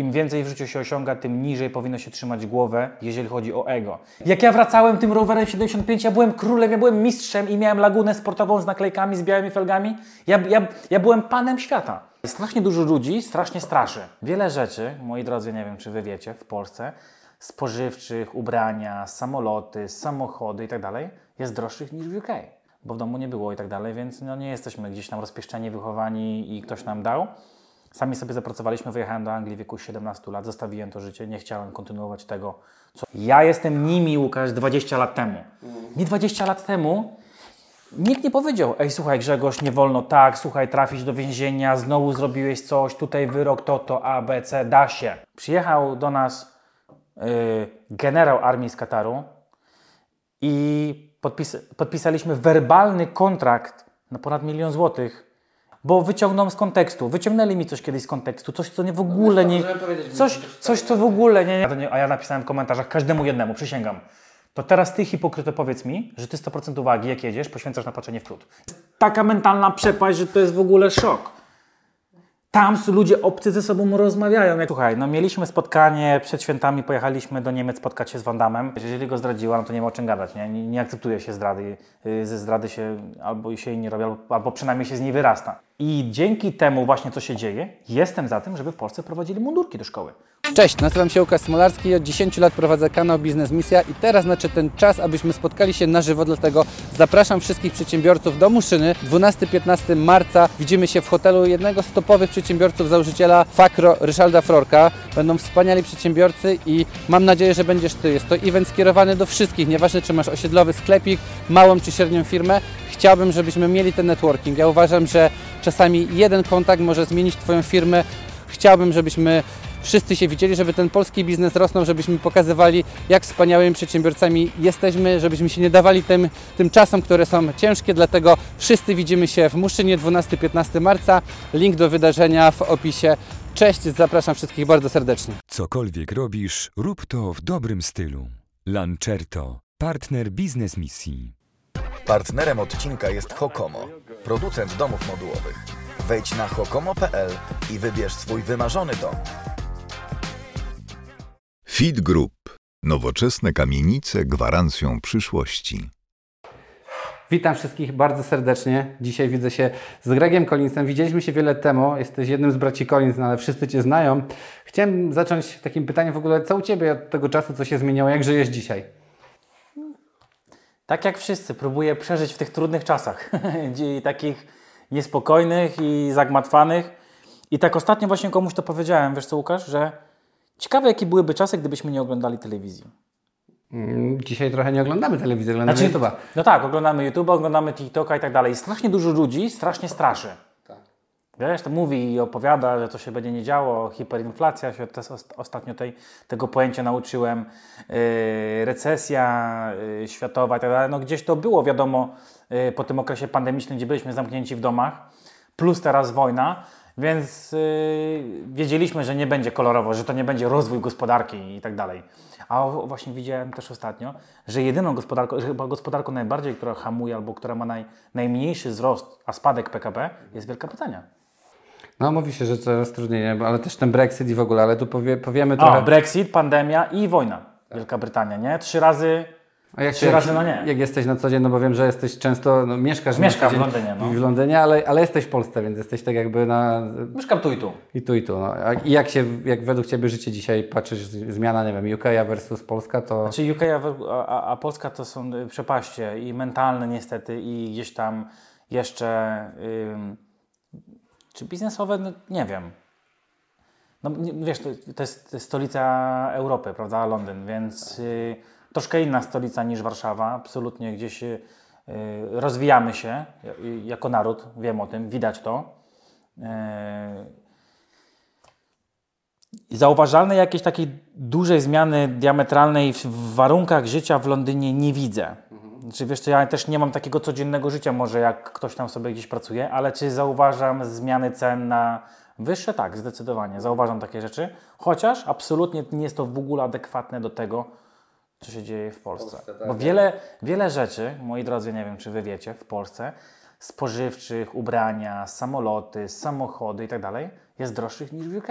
Im więcej w życiu się osiąga, tym niżej powinno się trzymać głowę, jeżeli chodzi o ego. Jak ja wracałem tym rowerem 75, ja byłem królem, ja byłem mistrzem i miałem lagunę sportową z naklejkami, z białymi felgami. Ja, ja, ja byłem panem świata. Strasznie dużo ludzi strasznie straszy. Wiele rzeczy, moi drodzy, nie wiem czy wy wiecie, w Polsce, spożywczych, ubrania, samoloty, samochody i tak jest droższych niż w UK. Bo w domu nie było i tak dalej, więc no nie jesteśmy gdzieś tam rozpieszczeni, wychowani i ktoś nam dał. Sami sobie zapracowaliśmy, wyjechałem do Anglii w wieku 17 lat, zostawiłem to życie, nie chciałem kontynuować tego, co... Ja jestem nimi, Łukasz, 20 lat temu. Nie 20 lat temu nikt nie powiedział, ej słuchaj Grzegorz, nie wolno tak, słuchaj, trafisz do więzienia, znowu zrobiłeś coś, tutaj wyrok, to, to, A, B, C, da się. Przyjechał do nas yy, generał armii z Kataru i podpis podpisaliśmy werbalny kontrakt na ponad milion złotych bo wyciągną z kontekstu. Wyciągnęli mi coś kiedyś z kontekstu, coś, co nie w ogóle nie. Coś, coś co w ogóle nie, nie. A ja napisałem w komentarzach każdemu jednemu, przysięgam. To teraz ty, hipokryto, powiedz mi, że ty 100% uwagi, jak jedziesz, poświęcasz na patrzenie w przód. Taka mentalna przepaść, że to jest w ogóle szok. Tam ludzie obcy ze sobą rozmawiają. Jak, słuchaj, no mieliśmy spotkanie przed świętami, pojechaliśmy do Niemiec spotkać się z Wandamem. Jeżeli go zdradziła, no to nie ma o czym gadać, nie? Nie, nie akceptuje się zdrady. Y, ze zdrady się albo się jej nie robi, albo, albo przynajmniej się z niej wyrasta. I dzięki temu właśnie, co się dzieje, jestem za tym, żeby w Polsce prowadzili mundurki do szkoły. Cześć, nazywam się Łukasz Smolarski, od 10 lat prowadzę kanał Biznes Misja i teraz znaczy ten czas, abyśmy spotkali się na żywo, dlatego zapraszam wszystkich przedsiębiorców do Muszyny. 12-15 marca widzimy się w hotelu jednego z topowych przedsiębiorców, założyciela Fakro, Ryszalda Frorka. Będą wspaniali przedsiębiorcy i mam nadzieję, że będziesz Ty. Jest to event skierowany do wszystkich, nieważne czy masz osiedlowy sklepik, małą czy średnią firmę. Chciałbym, żebyśmy mieli ten networking. Ja uważam, że czasami jeden kontakt może zmienić Twoją firmę. Chciałbym, żebyśmy wszyscy się widzieli, żeby ten polski biznes rosnął, żebyśmy pokazywali, jak wspaniałymi przedsiębiorcami jesteśmy, żebyśmy się nie dawali tym, tym czasom, które są ciężkie. Dlatego wszyscy widzimy się w Muszynie 12-15 marca. Link do wydarzenia w opisie. Cześć, zapraszam wszystkich bardzo serdecznie. Cokolwiek robisz, rób to w dobrym stylu. Lancerto, partner biznes misji. Partnerem odcinka jest Hokomo, producent domów modułowych. Wejdź na hokomo.pl i wybierz swój wymarzony dom. Feed Group. Nowoczesne kamienice gwarancją przyszłości. Witam wszystkich bardzo serdecznie. Dzisiaj widzę się z Gregiem Collinsem. Widzieliśmy się wiele temu. Jesteś jednym z braci Collins, no ale wszyscy Cię znają. Chciałem zacząć takim pytaniem w ogóle, co u Ciebie od tego czasu, co się zmieniło? Jak żyjesz dzisiaj? Tak jak wszyscy, próbuję przeżyć w tych trudnych czasach. takich niespokojnych i zagmatwanych. I tak ostatnio właśnie komuś to powiedziałem, wiesz co Łukasz, że ciekawe jakie byłyby czasy, gdybyśmy nie oglądali telewizji. Mm, dzisiaj trochę nie oglądamy telewizji, oglądamy znaczy, YouTube'a. No tak, oglądamy YouTube'a, oglądamy TikToka i tak dalej. Strasznie dużo ludzi strasznie straszy. Tak. Wiesz, to mówi i opowiada, że to się będzie nie działo, hiperinflacja, się też ostatnio tej, tego pojęcia nauczyłem, yy, recesja yy, światowa i tak dalej. No gdzieś to było wiadomo yy, po tym okresie pandemicznym, gdzie byliśmy zamknięci w domach, plus teraz wojna, więc yy, wiedzieliśmy, że nie będzie kolorowo, że to nie będzie rozwój gospodarki i tak dalej. A właśnie widziałem też ostatnio, że jedyną gospodarką, chyba gospodarką najbardziej, która hamuje albo która ma naj, najmniejszy wzrost, a spadek PKB jest Wielka Brytania. No mówi się, że coraz trudniej, ale też ten Brexit i w ogóle, ale tu powie, powiemy trochę... O, Brexit, pandemia i wojna. Wielka Brytania, nie? Trzy razy a jak, Trzy razy no nie. Jak jesteś na co dzień, no bo wiem, że jesteś często, no, mieszkasz Mieszkam w Londynie. No. W Londynie, ale, ale jesteś w Polsce, więc jesteś tak jakby na... Mieszkam tu i tu. I tu i tu. No. I jak się, jak według Ciebie życie dzisiaj, patrzysz, zmiana, nie wiem, UK versus Polska, to... Znaczy UK a, a, Polska to są przepaście i mentalne niestety i gdzieś tam jeszcze... Czy biznesowe? No, nie wiem. No wiesz, to, to, jest, to jest stolica Europy, prawda, Londyn, więc... Y, troszkę inna stolica niż Warszawa, absolutnie gdzieś y, rozwijamy się jako naród, wiem o tym, widać to. Y, zauważalnej jakiejś takiej dużej zmiany diametralnej w warunkach życia w Londynie nie widzę. Mhm. Czy wiesz, co, ja też nie mam takiego codziennego życia, może jak ktoś tam sobie gdzieś pracuje, ale czy zauważam zmiany cen na wyższe? Tak, zdecydowanie. Zauważam takie rzeczy, chociaż absolutnie nie jest to w ogóle adekwatne do tego, co się dzieje w Polsce. Polsce tak, Bo wiele, wiele rzeczy, moi drodzy, nie wiem czy wy wiecie, w Polsce, spożywczych, ubrania, samoloty, samochody i tak dalej, jest droższych niż w UK.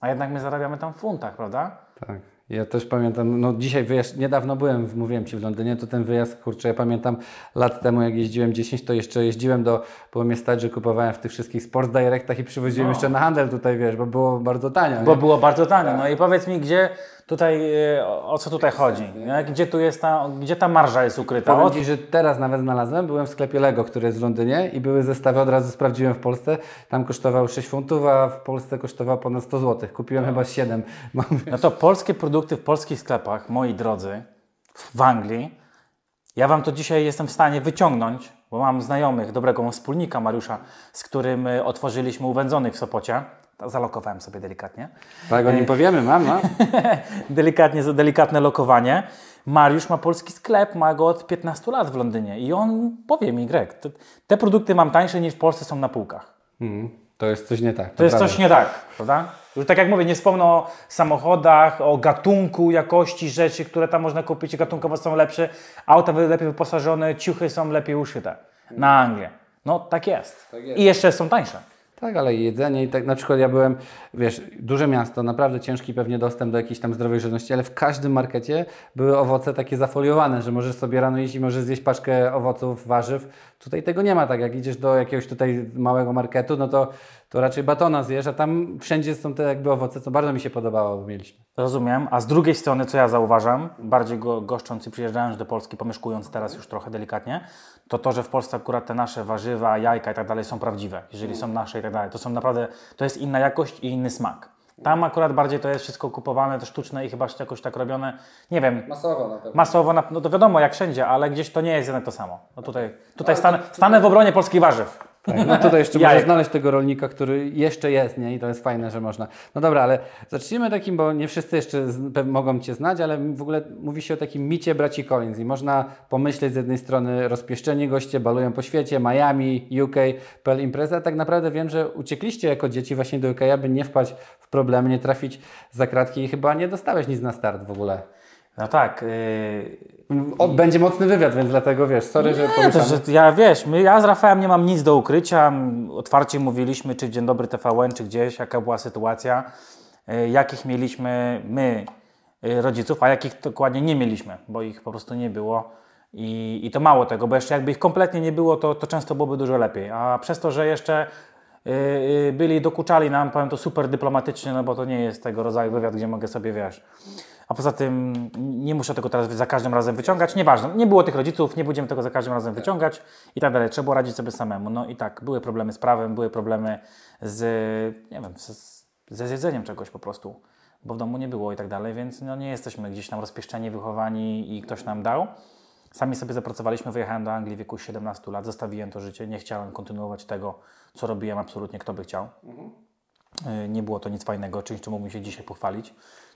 A jednak my zarabiamy tam w funtach, prawda? Tak. Ja też pamiętam, no dzisiaj wyjazd, niedawno byłem, mówiłem Ci w Londynie, to ten wyjazd, kurczę, ja pamiętam lat temu, jak jeździłem 10, to jeszcze jeździłem do, było mnie stać, że kupowałem w tych wszystkich Sports Directach i przywoziłem jeszcze na handel tutaj, wiesz, bo było bardzo tanio. Bo nie? było bardzo tanio. No i powiedz mi, gdzie tutaj, e, o co tutaj chodzi? Nie? Gdzie tu jest ta, gdzie ta marża jest ukryta? Powiem. Ci, że teraz nawet znalazłem, byłem w sklepie Lego, który jest w Londynie i były zestawy, od razu sprawdziłem w Polsce, tam kosztował 6 funtów, a w Polsce kosztował ponad 100 zł. Kupiłem chyba 7. Mam, No to polskie produkty w polskich sklepach, moi drodzy, w Anglii, ja Wam to dzisiaj jestem w stanie wyciągnąć, bo mam znajomych, dobrego wspólnika Mariusza, z którym e, otworzyliśmy u Wędzonych w Sopocie. To Zalokowałem sobie delikatnie. tak o nim powiemy, mam, no. Delikatnie, delikatne lokowanie. Mariusz ma polski sklep, ma go od 15 lat w Londynie i on powie mi, Greg, te, produkty mam tańsze niż w Polsce są na półkach. Mhm. To jest coś nie tak. To jest prawda. coś nie tak, prawda? Już tak jak mówię, nie wspomnę o samochodach, o gatunku jakości rzeczy, które tam można kupić gatunkowo są lepsze, auta lepiej wyposażone, ciuchy są lepiej uszyte na Anglię. No tak jest. jest. I jeszcze są tańsze. Tak, ale jedzenie i tak, na przykład ja byłem, wiesz, duże miasto, naprawdę ciężki pewnie dostęp do jakiejś tam zdrowej żywności, ale w każdym markecie były owoce takie zafoliowane, że możesz sobie rano iść i możesz zjeść paczkę owoców, warzyw. Tutaj tego nie ma tak, jak idziesz do jakiegoś tutaj małego marketu, no to, to raczej batona zjesz, a tam wszędzie są te jakby owoce, co bardzo mi się podobało, bo mieliśmy. Rozumiem. A z drugiej strony, co ja zauważam, bardziej go, goszcząc i przyjeżdżając do Polski, pomieszkując teraz już trochę delikatnie, to to, że w Polsce akurat te nasze warzywa, jajka i tak dalej są prawdziwe, jeżeli są nasze i tak dalej. To są naprawdę, to jest inna jakość i inny smak. Tam akurat bardziej to jest wszystko kupowane, to sztuczne i chyba jakoś tak robione, nie wiem, Masowo na pewno. masowo, na- no to wiadomo jak wszędzie, ale gdzieś to nie jest jednak to samo. No tutaj, tutaj stanę, stanę w obronie polskich warzyw. Tak, no tutaj jeszcze można znaleźć tego rolnika, który jeszcze jest, nie? I to jest fajne, że można. No dobra, ale zacznijmy takim, bo nie wszyscy jeszcze mogą Cię znać, ale w ogóle mówi się o takim micie braci Collins i można pomyśleć z jednej strony rozpieszczeni goście, balują po świecie, Miami, UK, PL Impreza. Tak naprawdę wiem, że uciekliście jako dzieci właśnie do UK, aby nie wpaść w problemy, nie trafić za kratki i chyba nie dostałeś nic na start w ogóle. No tak, yy, O, będzie mocny wywiad, więc dlatego wiesz, sorry, że Nie, to, poruszam. że ja wiesz, my, ja z Rafałem nie mam nic do ukrycia. Otwarcie mówiliśmy, czy w Dzień Dobry TVN, czy gdzieś, jaka była sytuacja, y, jakich mieliśmy my y, rodziców, a jakich dokładnie nie mieliśmy, bo ich po prostu nie było. I, I to mało tego, bo jeszcze jakby ich kompletnie nie było, to, to często byłoby dużo lepiej. A przez to, że jeszcze y, y, byli, dokuczali nam, powiem to super dyplomatycznie, no bo to nie jest tego rodzaju wywiad, gdzie mogę sobie, wiesz, a poza tym nie muszę tego teraz za każdym razem wyciągać. Nieważne, nie było tych rodziców, nie będziemy tego za każdym razem wyciągać i tak dalej. Trzeba było radzić sobie samemu. No i tak, były problemy z prawem, były problemy z, nie wiem, z, ze zjedzeniem czegoś po prostu, bo w domu nie było i tak dalej, więc no nie jesteśmy gdzieś tam rozpieszczeni, wychowani i ktoś nam dał. Sami sobie zapracowaliśmy, wyjechałem do Anglii w wieku 17 lat, zostawiłem to życie, nie chciałem kontynuować tego, co robiłem absolutnie, kto by chciał. Y, Nie było to nic fajnego, czymś, czym mógłbym się dzisiaj pochwalić.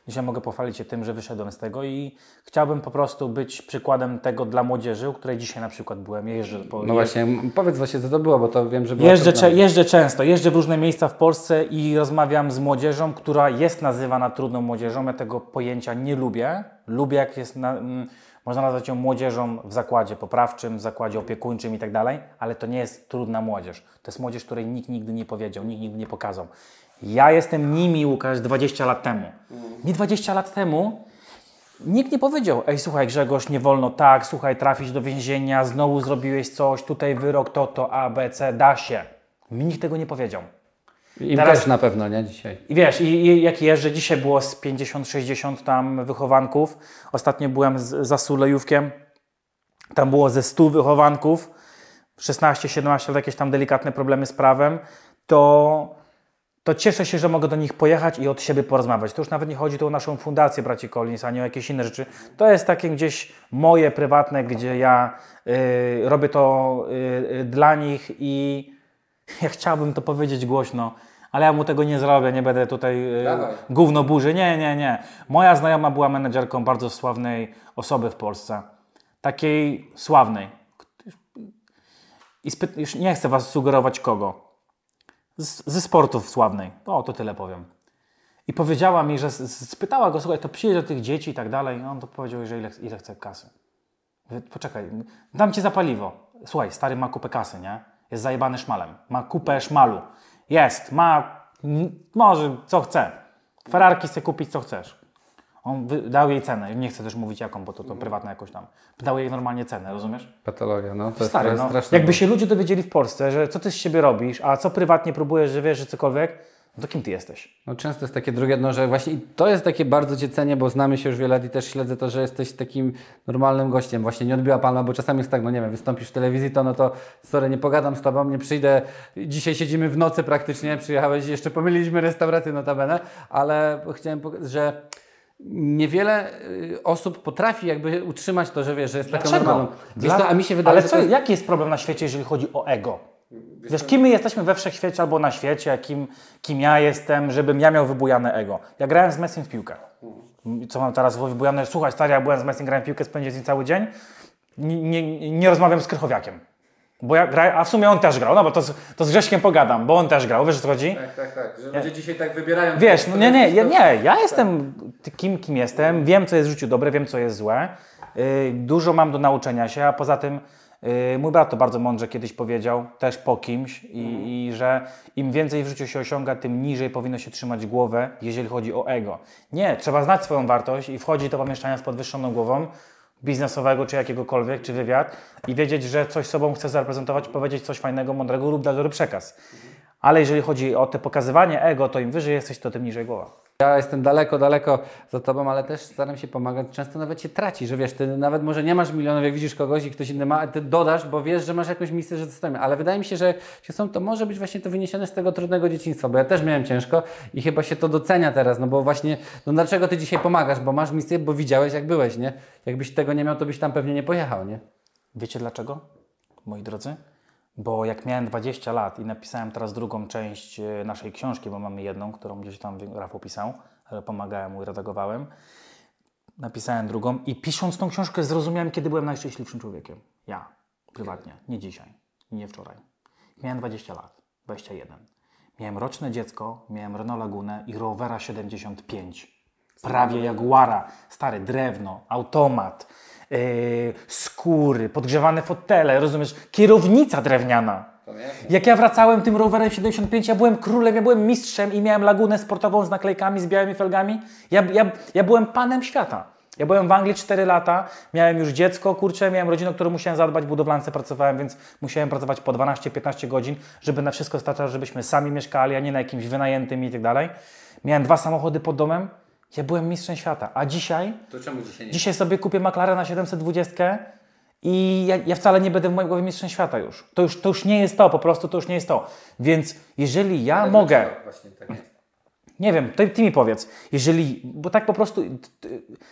Dzisiaj mogę pochwalić się tym, że wyszedłem z tego i chciałbym po prostu być przykładem tego dla młodzieży, u której dzisiaj na przykład byłem. Jeżdżę po, No właśnie, powiedz właśnie co to było, bo to wiem, że było Jeżdżę, cze- jeżdżę często, jeżdżę w różne miejsca w Polsce i rozmawiam z młodzieżą, która jest nazywana trudną młodzieżą. Ja tego pojęcia nie lubię. Lubię, jak jest, na, mm, można nazwać ją młodzieżą w zakładzie poprawczym, w zakładzie opiekuńczym i tak dalej, ale to nie jest trudna młodzież. To jest młodzież, której nikt nigdy nie powiedział, nikt nigdy nie pokazał. Ja jestem nimi, Łukasz, 20 lat temu. Mi 20 lat temu Nikt nie powiedział, ej słuchaj Grzegorz, nie wolno tak, słuchaj, trafić do więzienia, znowu zrobiłeś coś, tutaj wyrok, to, to, A, B, C, da się. Mi nikt tego nie powiedział. Im Teraz- też na pewno, nie? Dzisiaj. I wiesz, i, i jak jeżdżę, dzisiaj było z 50-60 tam wychowanków, ostatnio byłem z, za Sulejówkiem, tam było ze 100 wychowanków, 16-17 lat, jakieś tam delikatne problemy z prawem, to, to cieszę się, że mogę do nich pojechać i od siebie porozmawiać. To już nawet nie chodzi tu o naszą fundację braci Collins, ani o jakieś inne rzeczy. To jest takie gdzieś moje prywatne, gdzie ja y, robię to y, y, dla nich i ja chciałbym to powiedzieć głośno, ale ja mu tego nie zrobię, nie będę tutaj y, Dawaj. gówno burzy. Nie, nie, nie. Moja znajoma była menedżerką bardzo sławnej osoby w Polsce. Takiej sławnej. I spy- już nie chcę Was sugerować kogo. Z, ze sportów sławnej. O, to tyle powiem. I powiedziała mi, że spytała go, słuchaj, to przyjedź do tych dzieci i tak dalej. I on to powiedział, że ile, ile chce kasy. Mówię, Poczekaj, dam ci za paliwo. Słuchaj, stary ma kupę kasy, nie? Jest zajebany szmalem. Ma kupę szmalu. Jest, ma, może co chce. Ferrarki sobie kupić co chcesz. On dał jej cenę, nie chcę też mówić jaką, bo to, to prywatna jakoś tam. Dał jej normalnie cenę, rozumiesz? Patologia, no to jest Stary, trochę no, jakby się ludzie dowiedzieli w Polsce, że co ty z siebie robisz, a co prywatnie próbujesz, że wiesz, że cokolwiek, no to kim ty jesteś? No często jest takie drugie dno, że właśnie i to jest takie bardzo Cię cenię, bo znamy się już wiele lat i też śledzę to, że jesteś takim normalnym gościem. Właśnie nie odbiła Palma, bo czasami jest tak, no nie wiem, wystąpisz w telewizji, to no to sorry, nie pogadam z Tobą, nie przyjdę, dzisiaj siedzimy w nocy praktycznie, przyjechałeś, jeszcze pomyliliśmy restaurację notabene, ale chciałem pokazać, że niewiele y, osób potrafi jakby utrzymać to, że wiesz, że jest taką normalną. Wiesz co, a mi się wydaje, Ale co, to jest... jaki jest problem na świecie, jeżeli chodzi o ego? Wiesz, kim my jesteśmy we wszechświecie albo na świecie, kim, kim ja jestem, żebym ja miał wybujane ego. Ja grałem z Messim w piłkę. Co mam teraz wybujane? Słuchaj, stary, ja byłem z Messim, grałem w piłkę, spędziłem z nim cały dzień. Nie, nie, nie rozmawiam z Krychowiakiem. Bo ja gra, a w sumie on też grał, no bo to, z- to z Grześkiem pogadam, bo on też grał, wiesz o co chodzi? Tak, tak, tak, że ludzie dzisiaj tak wybierają. Wiesz, no nie, nie, ja, nie, ja jestem kim, kim jestem, wiem, co jest w życiu dobre, wiem, co jest złe. Yy, dużo mam do nauczenia się, a poza tym yy, mój brat to bardzo mądrze kiedyś powiedział, też po kimś, i, i że im więcej w życiu się osiąga, tym niżej powinno się trzymać głowę, jeżeli chodzi o ego. Nie, trzeba znać swoją wartość i wchodzić do pomieszczania z podwyższoną głową, biznesowego czy jakiegokolwiek, czy wywiad i wiedzieć, że coś sobą chce zareprezentować, powiedzieć coś fajnego, mądrego lub dać dobry przekaz. Ale jeżeli chodzi o te pokazywanie ego, to im wyżej jesteś, to tym niżej głowa. Ja jestem daleko, daleko za tobą, ale też staram się pomagać. Często nawet się traci, że wiesz, ty nawet może nie masz milionów, jak widzisz kogoś i ktoś inny ma, ty dodasz, bo wiesz, że masz jakąś misję, że dostajemy. Ale wydaje mi się, że się są, to może być właśnie to wyniesione z tego trudnego dzieciństwa, bo ja też miałem ciężko i chyba się to docenia teraz, no bo właśnie, no dlaczego ty dzisiaj pomagasz? Bo masz misję, bo widziałeś jak byłeś, nie? Jakbyś tego nie miał, to byś tam pewnie nie pojechał, nie? Wiecie dlaczego, moi drodzy? Bo jak miałem 20 lat i napisałem teraz drugą część e, naszej książki, bo mamy jedną, którą gdzieś tam Rafał pisał, ale pomagałem mu i redagowałem. Napisałem drugą i pisząc tą książkę zrozumiałem, kiedy byłem najszczęśliwszym człowiekiem. Ja, prywatnie, nie dzisiaj, nie wczoraj. Miałem 20 lat, 21. Miałem roczne dziecko, miałem Renault Lagunę i Rovera 75. Prawie Jaguara, stare drewno, automat, yy, skóry, podgrzewane fotele, rozumiesz? Kierownica drewniana. Jak ja wracałem tym rowerem 75, ja byłem królem, ja byłem mistrzem i miałem lagunę sportową z naklejkami, z białymi felgami. Ja, ja, ja byłem panem świata. Ja byłem w Anglii 4 lata, miałem już dziecko, kurczę, miałem rodzinę, którą musiałem zadbać, w budowlance pracowałem, więc musiałem pracować po 12-15 godzin, żeby na wszystko starczało, żebyśmy sami mieszkali, a nie na jakimś wynajętym i tak dalej. Miałem dwa samochody pod domem, ja byłem mistrzem świata, a dzisiaj To czemu dzisiaj nie? Dzisiaj sobie kupię McLarena 720 i ja, ja wcale nie będę w mojej głowie mistrzem świata już. To, już. to już nie jest to, po prostu to już nie jest to. Więc jeżeli ja mogę, Właśnie tak. Nie wiem, ty, ty mi powiedz, jeżeli, bo tak po prostu,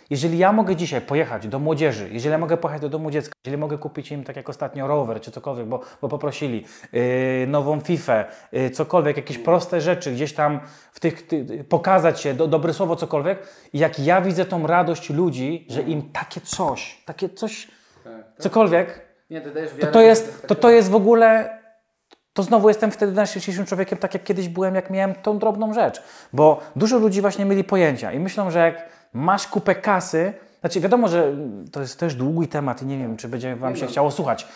jeżeli ja mogę dzisiaj pojechać do młodzieży, jeżeli ja mogę pojechać do domu dziecka, jeżeli mogę kupić im tak jak ostatnio rower czy cokolwiek, bo, bo poprosili, yy, nową FIFA, yy, cokolwiek, jakieś proste rzeczy, gdzieś tam w tych, ty, pokazać się, do, dobre słowo, cokolwiek, i jak ja widzę tą radość ludzi, że im takie coś, takie coś, cokolwiek, Nie, ty dajesz to to jest, to to jest w ogóle, to znowu jestem wtedy najszczęśliwszym człowiekiem, tak jak kiedyś byłem, jak miałem tą drobną rzecz. Bo dużo ludzi właśnie mieli pojęcia i myślą, że jak masz kupę kasy, znaczy wiadomo, że to jest też długi temat i nie wiem, czy będzie Wam się chciało słuchać.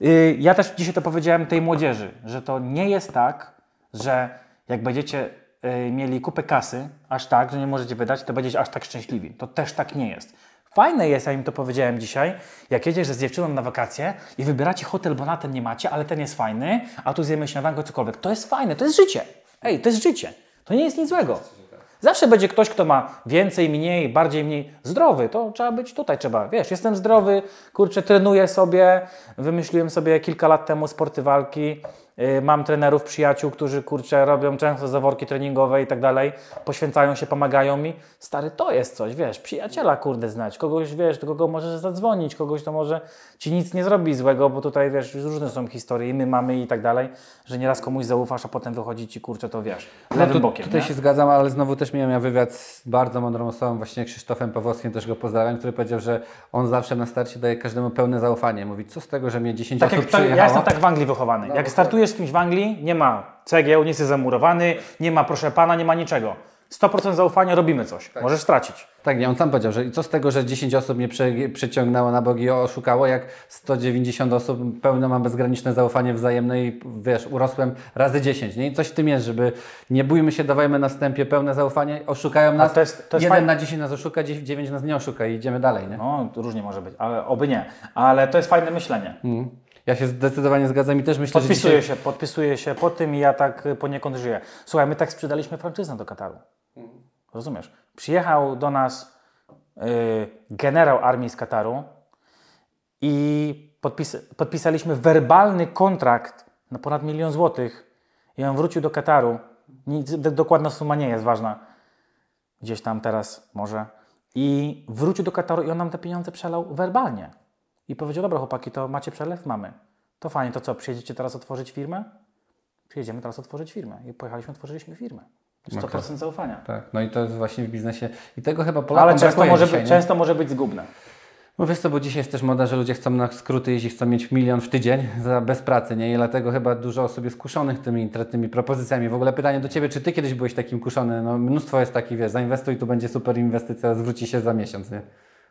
Yy, Ja też dzisiaj to powiedziałem tej młodzieży, że to nie jest tak, że jak będziecie yy, mieli kupę kasy, aż tak, że nie możecie wydać, to będziecie aż tak szczęśliwi. To też tak nie jest. Fajne jest, ja im to powiedziałem dzisiaj, jak jedziesz z dziewczyną na wakacje i wybieracie hotel, bo na ten nie macie, ale ten jest fajny, a tu zjemy śniadanko, cokolwiek. To jest fajne, to jest życie. Ej, to jest życie. To nie jest nic złego. Zawsze będzie ktoś, kto ma więcej, mniej, bardziej, mniej. Zdrowy, to trzeba być tutaj, trzeba. Wiesz, jestem zdrowy, kurczę, trenuję sobie, wymyśliłem sobie kilka lat temu sporty walki. Yy, Mam trenerów, przyjaciół, którzy kurczę robią często zaworki treningowe i tak dalej, poświęcają się, pomagają mi. Stary, to jest coś, wiesz, przyjaciela kurde znać, kogoś, wiesz, do kogo możesz zadzwonić, kogoś, to może ci nic nie zrobi złego, bo tutaj, wiesz, różne są historie my mamy i tak dalej, że nieraz komuś zaufasz, a potem wychodzi ci, kurczę, to wiesz, lewym tu, bokiem, Tutaj nie? się zgadzam, ale znowu też miałem ja wywiad z bardzo mądrą osobą, właśnie Krzysztofem Pawłowskim, też go pozdrawiam, który powiedział, że on zawsze na starcie daje każdemu pełne zaufanie. Mówi, co z tego, że mnie 10 Tak osób jak przyjechało? ja jestem tak w Anglii wychowany. jak dokładnie. startujesz z kimś w Anglii, nie ma cegieł, nie jest zamurowany, nie ma proszę pana, nie ma niczego. 100% zaufania, robimy coś. Możesz stracić. Tak, nie, on sam powiedział, że i co z tego, że 10 osób mnie prze, przeciągnęło na bogi i oszukało, jak 190 osób pełne mam bezgraniczne zaufanie wzajemne i wiesz, urosłem razy 10, nie? I coś w tym jest, żeby nie bójmy się, dawajmy na wstępie pełne zaufanie, oszukają nas, to jest- to jest jeden fajne. na 10 nas oszuka, 9 nas nie oszuka i idziemy dalej, nie? No, różnie może być, ale oby nie. Ale to jest fajne myślenie. Mm. Ja się zdecydowanie zgadzam i też myślę, Podpisuję że dzisiaj... się, podpisuję się po tym i ja tak y, poniekąd żyję. Słuchaj, my tak sprzedaliśmy franczyzę do Kataru. Rozumiesz? Przyjechał do nas y, generał armii z Kataru i podpis, podpisaliśmy werbalny kontrakt na ponad milion złotych i on wrócił do Kataru. Nic, dokładna suma nie jest ważna. Gdzieś tam teraz może. I wrócił do Kataru i on nam te pieniądze przelał werbalnie. I powiedział, dobra chłopaki, to macie przelew? Mamy. To fajnie, to co, przyjedziecie teraz otworzyć firmę? Przyjedziemy teraz otworzyć firmę. I pojechaliśmy, otworzyliśmy firmę. 100% zaufania. Tak, no i to jest właśnie w biznesie i tego chyba Polakom Ale często może, dzisiaj, być, często może być zgubne. No wiesz co, bo dzisiaj jest też moda, że ludzie chcą na skróty jeździć, chcą mieć milion w tydzień za bez pracy, nie? I dlatego chyba dużo osób jest kuszonych tymi, tymi propozycjami. W ogóle pytanie do Ciebie, czy Ty kiedyś byłeś takim kuszony? No mnóstwo jest takich, wiesz, zainwestuj, tu będzie super inwestycja, zwróci się za miesiąc, nie?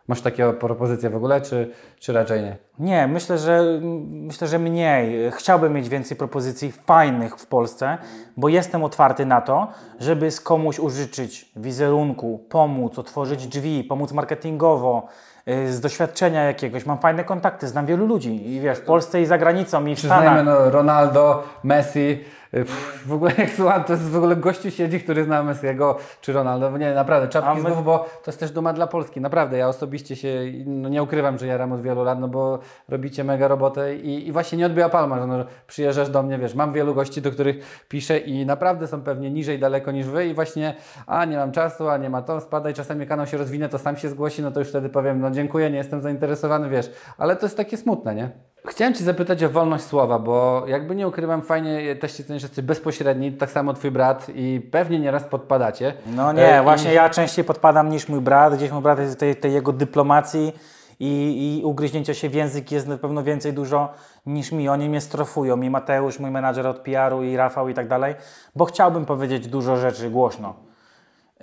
Masz takie propozycje w ogóle, czy, czy raczej nie? Nie, myślę, że myślę, że mniej. Chciałbym mieć więcej propozycji fajnych w Polsce, bo jestem otwarty na to, żeby z komuś użyczyć wizerunku, pomóc, otworzyć drzwi, pomóc marketingowo, y, z doświadczenia jakiegoś. Mam fajne kontakty, znam wielu ludzi i wiesz, w Polsce i za granicą i w Stanach. no Ronaldo, Messi, pff, w ogóle jak słucham, to jest w ogóle gościu siedzi, który zna Messiego czy Ronaldo. Nie, naprawdę, czapki znów, bo to jest też duma dla Polski. Naprawdę, ja osobiście się, no nie ukrywam, że jaram od wielu lat, no bo robicie mega robotę i, i właśnie nie odbiła palma, że no, przyjeżdżasz do mnie, wiesz, mam wielu gości, do których piszę i naprawdę są pewnie niżej daleko niż wy i właśnie, a nie mam czasu, a nie ma to, spadaj, czasami kanał się rozwinie, to sam się zgłosi, no to już wtedy powiem, no dziękuję, nie jestem zainteresowany, wiesz, ale to jest takie smutne, nie? Chciałem Ci zapytać o wolność słowa, bo jakby nie ukrywam, fajnie też cenię, że jesteś bezpośredni, tak samo Twój brat i pewnie nieraz podpadacie. No nie, E, właśnie i- ja częściej podpadam niż mój brat. Gdzieś mój brat jest tej, tej jego dyplomacji i, i ugryźnięcia się w język jest na pewno więcej dużo niż mi. Oni mnie strofują, i Mateusz, mój menadżer od PR-u i Rafał i tak dalej, bo chciałbym powiedzieć dużo rzeczy głośno.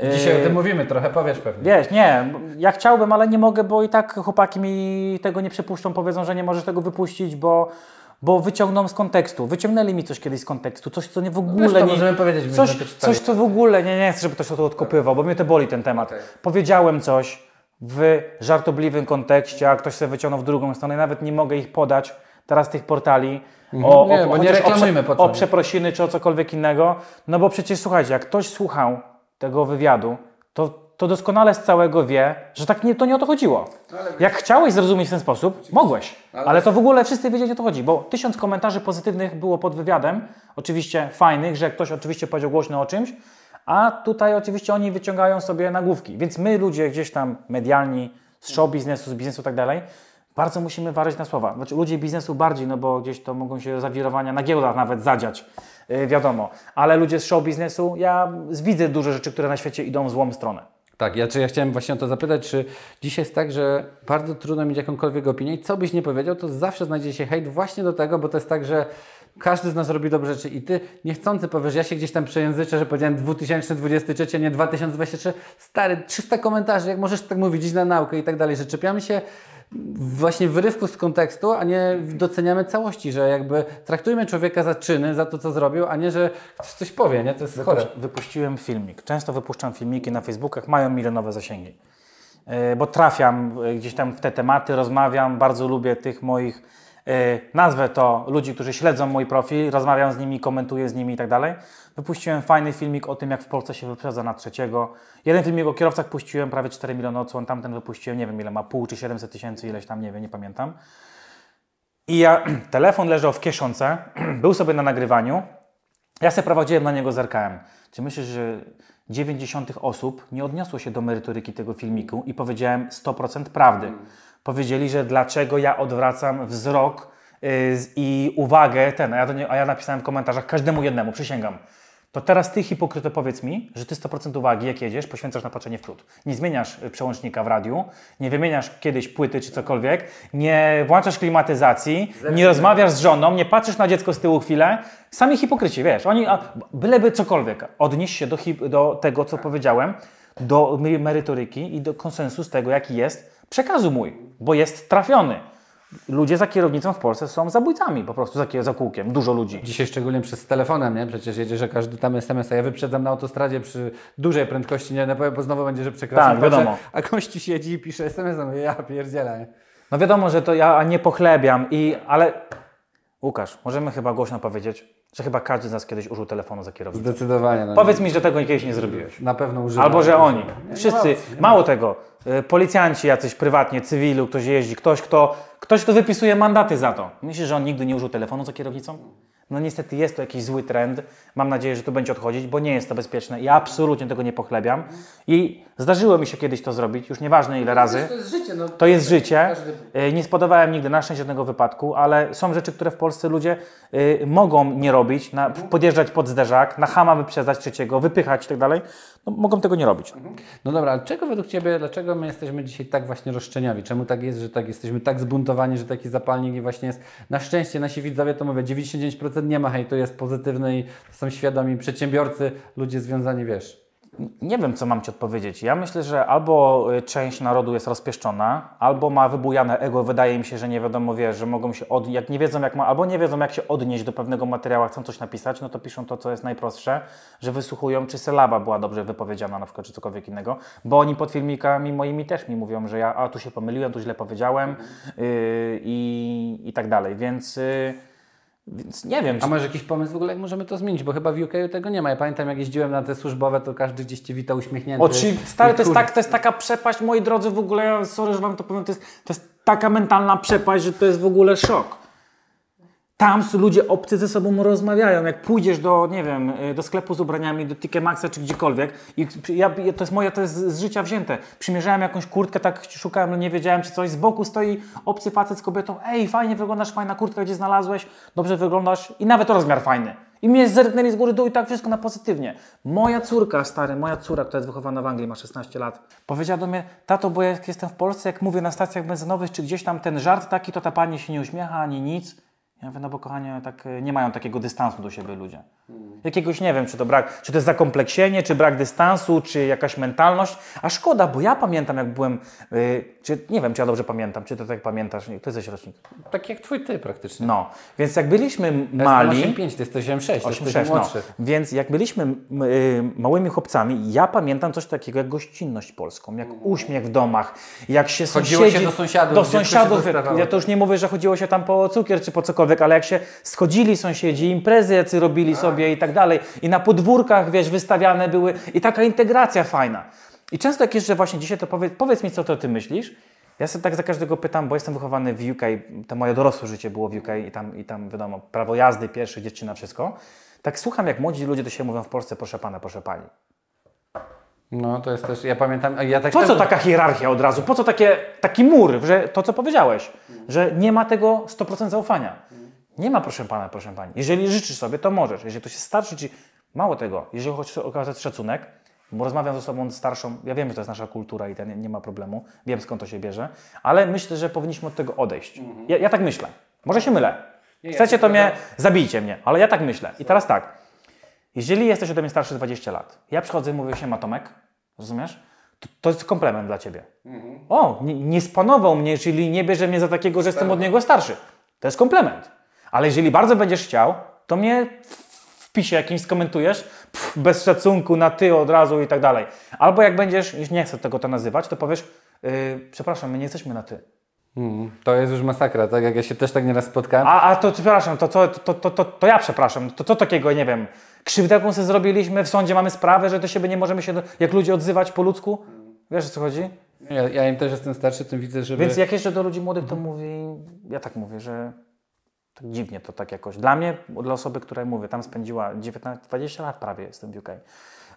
Dzisiaj o tym mówimy, trochę powiesz pewnie. Wiesz, nie, ja chciałbym, ale nie mogę, bo i tak chłopaki mi tego nie przypuszczą, powiedzą, że nie możesz tego wypuścić, bo, bo wyciągną z kontekstu. Wyciągnęli mi coś kiedyś z kontekstu, coś, co nie w ogóle wiesz, to nie... możemy powiedzieć, coś, coś, co w ogóle, nie, nie chcę, żeby ktoś to odkopywał, bo mnie to boli ten temat. Powiedziałem coś w żartobliwym kontekście, a ktoś sobie wyciągnął w drugą stronę, nawet nie mogę ich podać teraz tych portali. O, Mhm. Nie, bo nie reklamujmy o, po prze, o przeprosiny czy o cokolwiek innego, no bo przecież słuchajcie, jak ktoś słuchał tego wywiadu, to, to doskonale z całego wie, że tak nie, to nie o to chodziło. Jak chciałeś zrozumieć w ten sposób, mogłeś, ale to w ogóle wszyscy wiedzieli o to chodzi, bo tysiąc komentarzy pozytywnych było pod wywiadem, oczywiście fajnych, że ktoś oczywiście powiedział głośno o czymś, a tutaj oczywiście oni wyciągają sobie nagłówki, więc my ludzie gdzieś tam medialni, z show biznesu, z biznesu i tak dalej, bardzo musimy ważyć na słowa. Znaczy ludzie biznesu bardziej, no bo gdzieś to mogą się zawirowania na giełdach nawet zadziać, yy, wiadomo. Ale ludzie z show biznesu, ja widzę dużo rzeczy, które na świecie idą w złą stronę. Tak, ja, czy ja chciałem właśnie o to zapytać, czy dzisiaj jest tak, że bardzo trudno mieć jakąkolwiek opinię i co byś nie powiedział, to zawsze znajdzie się hejt właśnie do tego, bo to jest tak, że każdy z nas robi dobre rzeczy i ty niechcący powiesz, ja się gdzieś tam przejęzyczę, że powiedziałem 2023, nie 2023, stary, 300 komentarzy, jak możesz tak mówić, idź na naukę i tak dalej, że czepiamy się właśnie wyrywku z kontekstu, a nie doceniamy całości, że jakby traktujmy człowieka za czyny, za to, co zrobił, a nie, że ktoś coś powie, nie? To jest chore. Wypuś- Wypuściłem filmik. Często wypuszczam filmiki na Facebookach, mają milionowe zasięgi. E, Bo trafiam e, gdzieś tam w te tematy, rozmawiam, bardzo lubię tych moich, nazwę to ludzi, którzy śledzą mój profil, rozmawiam z nimi, komentuję z nimi i tak dalej. Wypuściłem fajny filmik o tym, jak w Polsce się wyprzedza na trzeciego. Jeden filmik o kierowcach puściłem, prawie 4 miliony odsłon, tamten wypuściłem, nie wiem ile ma, pół czy 700 tysięcy, ileś tam, nie wiem, nie pamiętam. I ja, telefon leżał w kieszonce, był sobie na nagrywaniu, ja sobie prowadziłem na niego, zerkałem. Czy myślisz, że 90 osób nie odniosło się do merytoryki tego filmiku i powiedziałem 100% prawdy. Powiedzieli, że dlaczego ja odwracam wzrok y, i uwagę ten, a ja, nie, a ja napisałem w komentarzach każdemu jednemu, przysięgam. To teraz ty, hipokryto, powiedz mi, że ty 100% uwagi, jak jedziesz, poświęcasz na patrzenie w przód. Nie zmieniasz y, przełącznika w radiu, nie wymieniasz kiedyś płyty czy cokolwiek, nie włączasz klimatyzacji, nie rozmawiasz z żoną, nie patrzysz na dziecko z tyłu chwilę. Sami hipokryci, wiesz, oni, a, byleby cokolwiek, odnieś się do, do tego, co powiedziałem, do merytoryki i do konsensus tego, jaki jest przekazu mój, bo jest trafiony. Ludzie za kierownicą w Polsce są zabójcami, po prostu za, za kółkiem, dużo ludzi. Dzisiaj szczególnie przez telefonem, nie? Przecież jedzie, że każdy tam SMS, a ja wyprzedzam na autostradzie przy dużej prędkości, nie? No, bo znowu będzie, że przekraczam. Tak, wiadomo. patrzę, A gościu siedzi i pisze SMS, mówię, ja pierdzielę. nie? No wiadomo, że to ja nie pochlebiam, i, ale Łukasz, możemy chyba głośno powiedzieć, że chyba każdy z nas kiedyś użył telefonu za kierownicą. Zdecydowanie. No, Powiedz mi, że tego kiedyś nie zrobiłeś. Na pewno używam. Albo że oni. Nie, nie Wszyscy. nie ma Mało tego, y, policjanci jacyś prywatnie, cywilu, ktoś jeździ, ktoś kto, ktoś, kto wypisuje mandaty za to. Myślisz, że on nigdy nie użył telefonu za kierownicą? No niestety jest to jakiś zły trend. Mam nadzieję, że to będzie odchodzić, bo nie jest to bezpieczne. Ja absolutnie tego nie pochlebiam. I zdarzyło mi się kiedyś to zrobić, już nieważne ile razy. To jest życie. No. To jest życie. Y, Nie spodobałem nigdy na szczęście żadnego wypadku, ale są rzeczy, które w Polsce ludzie y, mogą nie robić, podjeżdżać pod zderzak, na hama wyprzedzać trzeciego, wypychać i tak dalej. No, mogą tego nie robić. No dobra, ale czego według Ciebie, dlaczego my jesteśmy dzisiaj tak właśnie roszczeniowi? Czemu tak jest, że tak jesteśmy tak zbuntowani, że taki zapalnik i właśnie jest? Na szczęście nasi widzowie to mówię, 99% nie ma hejtu, jest pozytywny i są świadomi przedsiębiorcy, ludzie związani, wiesz. Nie wiem, co mam Ci odpowiedzieć. Ja myślę, że albo y, część narodu jest rozpieszczona, albo ma wybujane ego. Wydaje mi się, że nie wiadomo, wiesz, że mogą się od... jak nie wiedzą, jak ma, albo nie wiedzą, jak się odnieść do pewnego materiału, chcą coś napisać, no to piszą to, co jest najprostsze, że wysłuchują, czy sylaba była dobrze wypowiedziana na przykład, czy cokolwiek innego, bo oni pod filmikami moimi też mi mówią, że ja, a tu się pomyliłem, tu źle powiedziałem y, i, i tak dalej, więc... y, więc nie wiem, A czy masz jakiś pomysł w ogóle, jak możemy to zmienić? Bo chyba w UK tego nie ma. Ja pamiętam, jak jeździłem na te służbowe, to każdy gdzieś Cię witał uśmiechnięty. O, czyli stary, to jest, tak, to jest taka przepaść, moi drodzy, w ogóle, ja sorry, że wam to powiem, to jest, to jest taka mentalna przepaść, że to jest w ogóle szok. Tam ludzie obcy ze sobą rozmawiają. Jak pójdziesz do, nie wiem, y, do sklepu z ubraniami, do TK Maxa czy gdziekolwiek i ja, to jest moje, to jest z życia wzięte. Przymierzałem jakąś kurtkę, tak szukałem, ale nie wiedziałem czy coś. Z boku stoi obcy facet z kobietą. Ej, fajnie wyglądasz, fajna kurtka, gdzie znalazłeś, dobrze wyglądasz i nawet rozmiar fajny. I mnie zerknęli z góry dół i tak wszystko na pozytywnie. Moja córka, stary, moja córka, która jest wychowana w Anglii, ma 16 lat, powiedziała do mnie, tato, bo jak jestem w Polsce, jak mówię na stacjach benzynowych, czy gdzieś tam ten żart taki, to ta pani się nie uśmiecha ani nic. Ja mówię, no bo kochanie, tak e, nie mają takiego dystansu do siebie ludzie. Jakiegoś nie wiem, czy to brak, czy to jest zakompleksienie, czy brak dystansu, czy jakaś mentalność. A szkoda, bo ja pamiętam, jak byłem, y, czy nie wiem, czy ja dobrze pamiętam, czy ty tak pamiętasz, nie, to jesteś rocznik. Tak jak Twój Ty praktycznie. No, więc jak byliśmy Ja mali... jestem 8,5, Ty jesteś 8,6, ty 8, jesteś 6, no. Więc jak byliśmy m, y, małymi chłopcami, ja pamiętam coś takiego jak gościnność polską, jak uśmiech w domach, jak się Chodziło sąsiedzi... się do sąsiadów, Do sąsiadów, ja to już nie mówię, że chodziło się tam po cukier czy po cokolwiek, ale jak się schodzili sąsiedzi, imprezy jacy robili sobie i tak dalej i na podwórkach, wiesz, wystawiane były i taka integracja fajna. I często jak jeszcze właśnie dzisiaj to powiedz, powiedz mi, co to ty myślisz, ja sobie tak za każdego pytam, bo jestem wychowany w UK, to moje dorosłe życie było w UK i tam, i tam wiadomo, prawo jazdy, pierwsze, dziewczyna, wszystko. Tak słucham, jak młodzi ludzie do siebie mówią w Polsce, proszę pana, proszę pani. No to jest też, ja pamiętam, ja tak Po co taka hierarchia od razu? Po co takie, taki mur, że to, co powiedziałeś, że nie ma tego 100% zaufania? Nie ma, proszę pana, proszę pani. Jeżeli życzysz sobie, to możesz. Jeżeli ktoś jest starszy, czy mało tego, jeżeli chodzi o okazać szacunek, bo rozmawiam ze sobą starszą, ja wiem, że to jest nasza kultura i ten, nie ma problemu, wiem skąd to się bierze, ale myślę, że powinniśmy od tego odejść. Ja, ja tak myślę. Może się mylę. Chcecie, to mnie, zabijcie mnie, ale ja tak myślę. I teraz tak, jeżeli jesteś ode mnie starszy 20 lat, ja przychodzę i mówię się, Tomek, rozumiesz? To, to jest komplement dla ciebie. O, nie, nie spanował mnie, czyli nie bierze mnie za takiego, że jestem od niego starszy. To jest komplement. Ale jeżeli bardzo będziesz chciał, to mnie w wpisie jakimś skomentujesz, pff, bez szacunku, na ty od razu i tak dalej. Albo jak będziesz, już nie chcę tego to nazywać, to powiesz, yy, przepraszam, my nie jesteśmy na ty. Mm, To jest już masakra, tak jak ja się też tak nieraz spotkałem. A, a to przepraszam, to, to, to, to, to, to ja przepraszam. To co takiego, nie wiem, krzywdę jaką sobie zrobiliśmy, w sądzie mamy sprawę, że do siebie nie możemy się, do, jak ludzie odzywać po ludzku? Wiesz o co chodzi? Ja, ja im też jestem starszy, tym widzę, żeby... Więc jak jeszcze do ludzi młodych to mówi, ja tak mówię, że tak dziwnie to tak jakoś. Dla mnie, dla osoby, która mówię, tam spędziła 19, 20 lat prawie jestem w UK.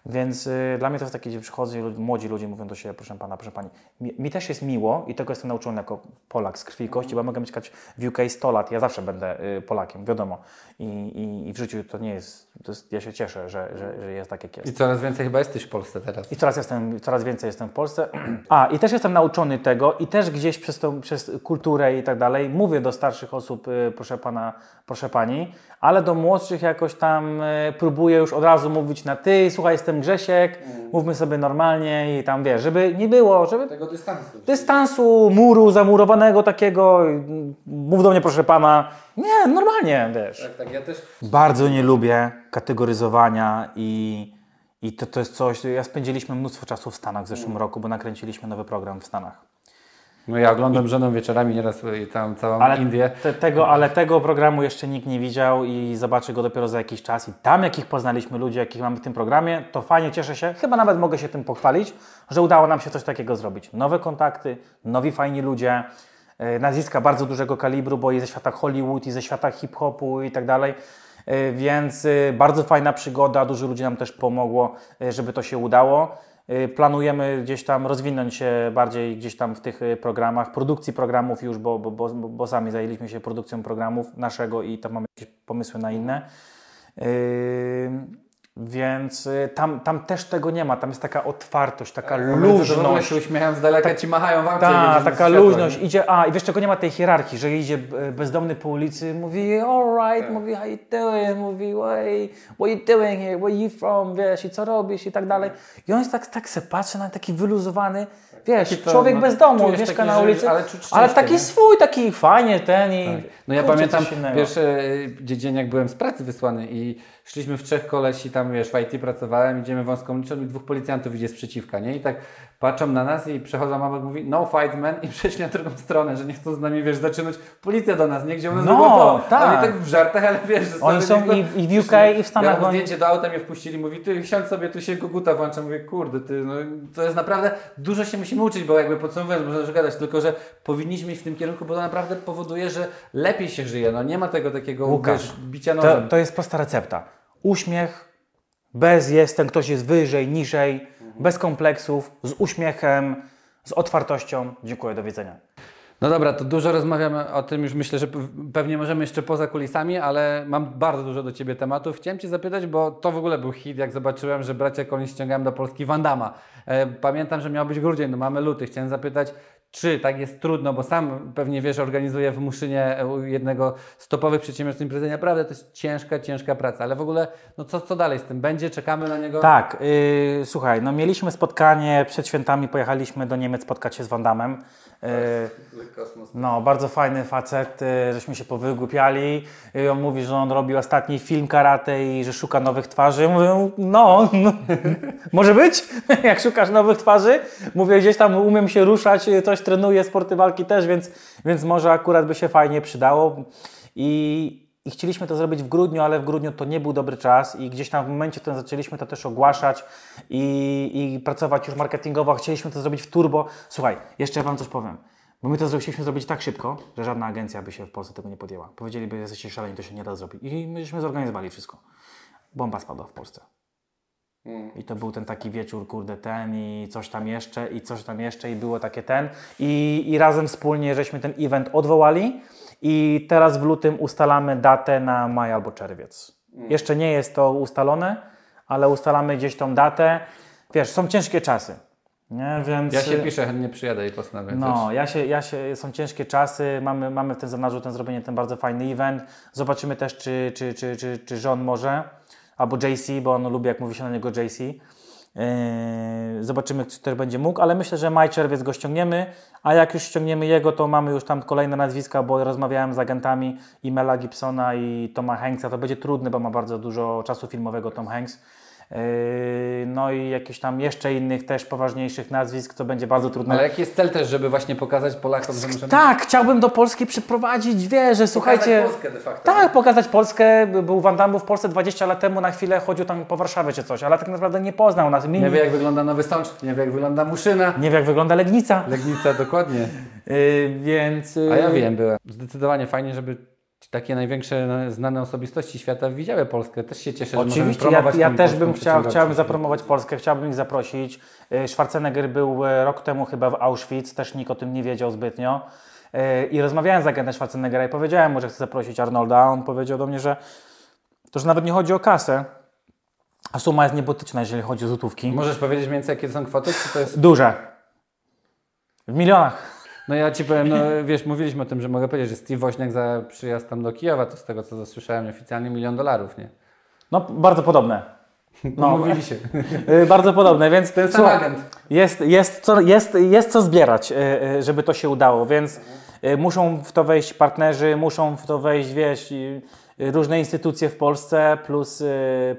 Więc y, dla mnie to jest takie, gdzie przychodzą lud- młodzi ludzie mówią do siebie, proszę pana, proszę pani. Mi, mi też jest miło i tego jestem nauczony jako Polak z krwi i kości, bo mogę mieszkać w UK 100 lat, ja zawsze będę y, Polakiem, wiadomo. I, i, I w życiu to nie jest, to jest ja się cieszę, że, że, że jest tak jak jest. I coraz więcej chyba jesteś w Polsce teraz. I coraz, jestem, coraz więcej jestem w Polsce. A, i też jestem nauczony tego i też gdzieś przez, tą, przez kulturę i tak dalej mówię do starszych osób, y, proszę pana, proszę pani, ale do młodszych jakoś tam y, próbuję już od razu mówić na ty, słuchaj, jestem Grzesiek, mówmy sobie normalnie i tam wiesz, żeby nie było, żeby Tego dystansu. dystansu, muru zamurowanego takiego, mów do mnie proszę pana. Nie, normalnie, wiesz. Tak, tak, ja też Bardzo nie lubię kategoryzowania i, i to, to jest coś, ja spędziliśmy mnóstwo czasu w Stanach w zeszłym roku, bo nakręciliśmy nowy program w Stanach. No ja oglądam żoną wieczorami nieraz i tam całą Ale, Indię. te, tego, ale tego programu jeszcze nikt nie widział i zobaczy go dopiero za jakiś czas. I tam, jakich poznaliśmy ludzi, jakich mamy w tym programie, to fajnie, cieszę się. Chyba nawet mogę się tym pochwalić, że udało nam się coś takiego zrobić. Nowe kontakty, nowi fajni ludzie, nazwiska bardzo dużego kalibru, bo i ze świata Hollywood, i ze świata hip-hopu i tak dalej. E, Więc e, bardzo fajna przygoda, dużo ludzi nam też pomogło, e, żeby to się udało. E, Planujemy gdzieś tam rozwinąć się bardziej gdzieś tam w tych e, programach, produkcji programów już, bo, bo, bo, bo sami zajęliśmy się produkcją programów naszego i tam mamy jakieś pomysły na inne. Więc y, tam, tam też tego nie ma, tam jest taka otwartość, taka ogóle luźność. się uśmiechają z daleka, ci machają wam Ta, taka luźność, idzie, a i wiesz czego nie ma tej hierarchii, że idzie e, bezdomny po ulicy, mówi alright, mówi how you doing, mówi hey, what you doing here, where you from, wiesz, i co robisz i tak dalej. I on jest tak, tak se patrzy na taki wyluzowany, wiesz, Taki to, człowiek no, bez domu, mieszka taki, na ulicy, ale ale taki nie? swój, taki fajnie ten i No ja pamiętam pierwszy y, dzień, jak byłem z pracy wysłany i szliśmy w trzech kolesi, tam wiesz, w IT pracowałem, idziemy wąską ulicą i dwóch policjantów idzie sprzeciwka, nie? I tak patrzą na nas i przechodzą obok, mówi no fight man i przeszli na drugą stronę, że nie chcą z nami, wiesz, zaczynać. Policja do nas, nie? Gdzie u nas No, tak. Oni tak w żartach, ale wiesz, że Oni są nie i- i w UK, i w Stanach, Ja oni- zdjęcie do auta mnie wpuścili, mówi ty siądź sobie, tu się koguta włącza, mówię kurde, ty, no to jest naprawdę, dużo się musimy uczyć, bo jakby podsumowując, można gadać, tylko że powinniśmy iść w tym kierunku, bo to naprawdę powoduje, że lepiej się żyje, no nie ma tego takiego Łukasz, bicia To, nożem. to jest prosta recepta. Uśmiech, bez jestem, ktoś jest wyżej, niżej, bez kompleksów, z uśmiechem, z otwartością. Dziękuję, do widzenia. No dobra, to dużo rozmawiamy o tym, już myślę, że pe- pewnie możemy jeszcze poza kulisami, ale mam bardzo dużo do Ciebie tematów. Chciałem Cię zapytać, bo to w ogóle był hit, jak zobaczyłem, że bracia Colin ściągałem do Polski Wandama. E, pamiętam, że miał być grudzień, no mamy luty. Chciałem zapytać, czy tak jest trudno, bo sam pewnie wiesz, organizuję w Muszynie e, jednego z topowych przedsiębiorstw imprezy. Naprawdę to jest ciężka, ciężka praca, ale w ogóle, no co, co dalej z tym? Będzie? Czekamy na niego? Tak, yy, słuchaj, no mieliśmy spotkanie, przed świętami pojechaliśmy do Niemiec spotkać się z Wandamem. Kosmos. no, bardzo fajny facet, yy, żeśmy się powygłupiali. On mówi, że on robi ostatni film karate i że szuka nowych twarzy. Ja Mówię, no, no może być, jak szukasz nowych twarzy. Mówię, gdzieś tam umiem się ruszać, yy, coś trenuję, sporty walki też, więc, więc może akurat by się fajnie przydało. I, i chcieliśmy to zrobić w grudniu, ale w grudniu to nie był dobry czas i gdzieś tam w momencie ten zaczęliśmy to też ogłaszać i, i pracować już marketingowo. Chcieliśmy to zrobić w turbo. Słuchaj, jeszcze Wam coś powiem. Bo my to chcieliśmy zrobić tak szybko, że żadna agencja by się w Polsce tego nie podjęła. Powiedzieliby, że jesteście szaleni, to się nie da zrobić. I myśmy zorganizowali wszystko. Bomba spadła w Polsce. I to był ten taki wieczór, kurde, ten i coś tam jeszcze, i coś tam jeszcze, i było takie ten. I, i razem wspólnie żeśmy ten event odwołali. I teraz w lutym ustalamy datę na maj albo czerwiec. Jeszcze nie jest to ustalone, ale ustalamy gdzieś tą datę. Wiesz, są ciężkie czasy. Nie? Więc, Ja się piszę, chętnie przyjadę i postanowię no, też. ja się, ja się, są ciężkie czasy, mamy, mamy w tym zanadrzu ten zrobienie ten bardzo fajny event. Zobaczymy też, czy, czy, czy, czy, czy John może, albo JC, bo on lubi, jak mówi się na niego JC. Yy, zobaczymy, czy też będzie mógł, ale myślę, że maj, czerwiec go ściągniemy, a jak już ściągniemy jego, to mamy już tam kolejne nazwiska, bo rozmawiałem z agentami i Mela Gibsona i Toma Hanksa. To będzie trudne, bo ma bardzo dużo czasu filmowego Tom Hanks. Yy, no i jakieś tam jeszcze innych też poważniejszych nazwisk, co będzie bardzo trudne. Ale jaki jest cel też, żeby właśnie pokazać Polakom, że możemy... Tak, chciałbym do Polski przyprowadzić, wie, że słuchajcie... Polskę de facto. Tak, pokazać Polskę. Był Van Damme w Polsce 20 lat temu, na chwilę chodził tam po Warszawie czy coś, ale tak naprawdę nie poznał nas. Nie wie jak wygląda Nowy Sącz, nie wie jak wygląda Muszyna. nie wie jak wygląda Legnica. Legnica, dokładnie. Yy, więc... Yy, A ja wiem, byłem. Zdecydowanie fajnie, żeby takie największe no, znane osobistości świata widziały Polskę. Też się cieszę, że Oczywiście, ja, ja też bym chciał, chciałbym zapromować Polskę, chciałbym ich zaprosić. E, Schwarzenegger był e, rok temu chyba w Auschwitz, też nikt o tym nie wiedział zbytnio. E, I rozmawiałem z agentem Schwarzeneggera i powiedziałem mu, że chcę zaprosić Arnolda, a on powiedział do mnie, że to, że nawet nie chodzi o kasę, a suma jest niebotyczna, jeżeli chodzi o złotówki. Możesz powiedzieć mniej więcej, jakie są kwoty? Czy to jest... Duże. W milionach. No ja Ci powiem, no wiesz, mówiliśmy o tym, że mogę powiedzieć, że Steve Woźniak za przyjazd tam do Kijowa, to z tego co zasłyszałem oficjalnie milion dolarów, nie? No, bardzo podobne. No, mówili się. Y, bardzo podobne, więc Ten sam agent. Jest, jest, co, jest, jest co zbierać, y, y, żeby to się udało, więc muszą w to wejść partnerzy, muszą w to wejść, wiesz, różne instytucje w Polsce, plus,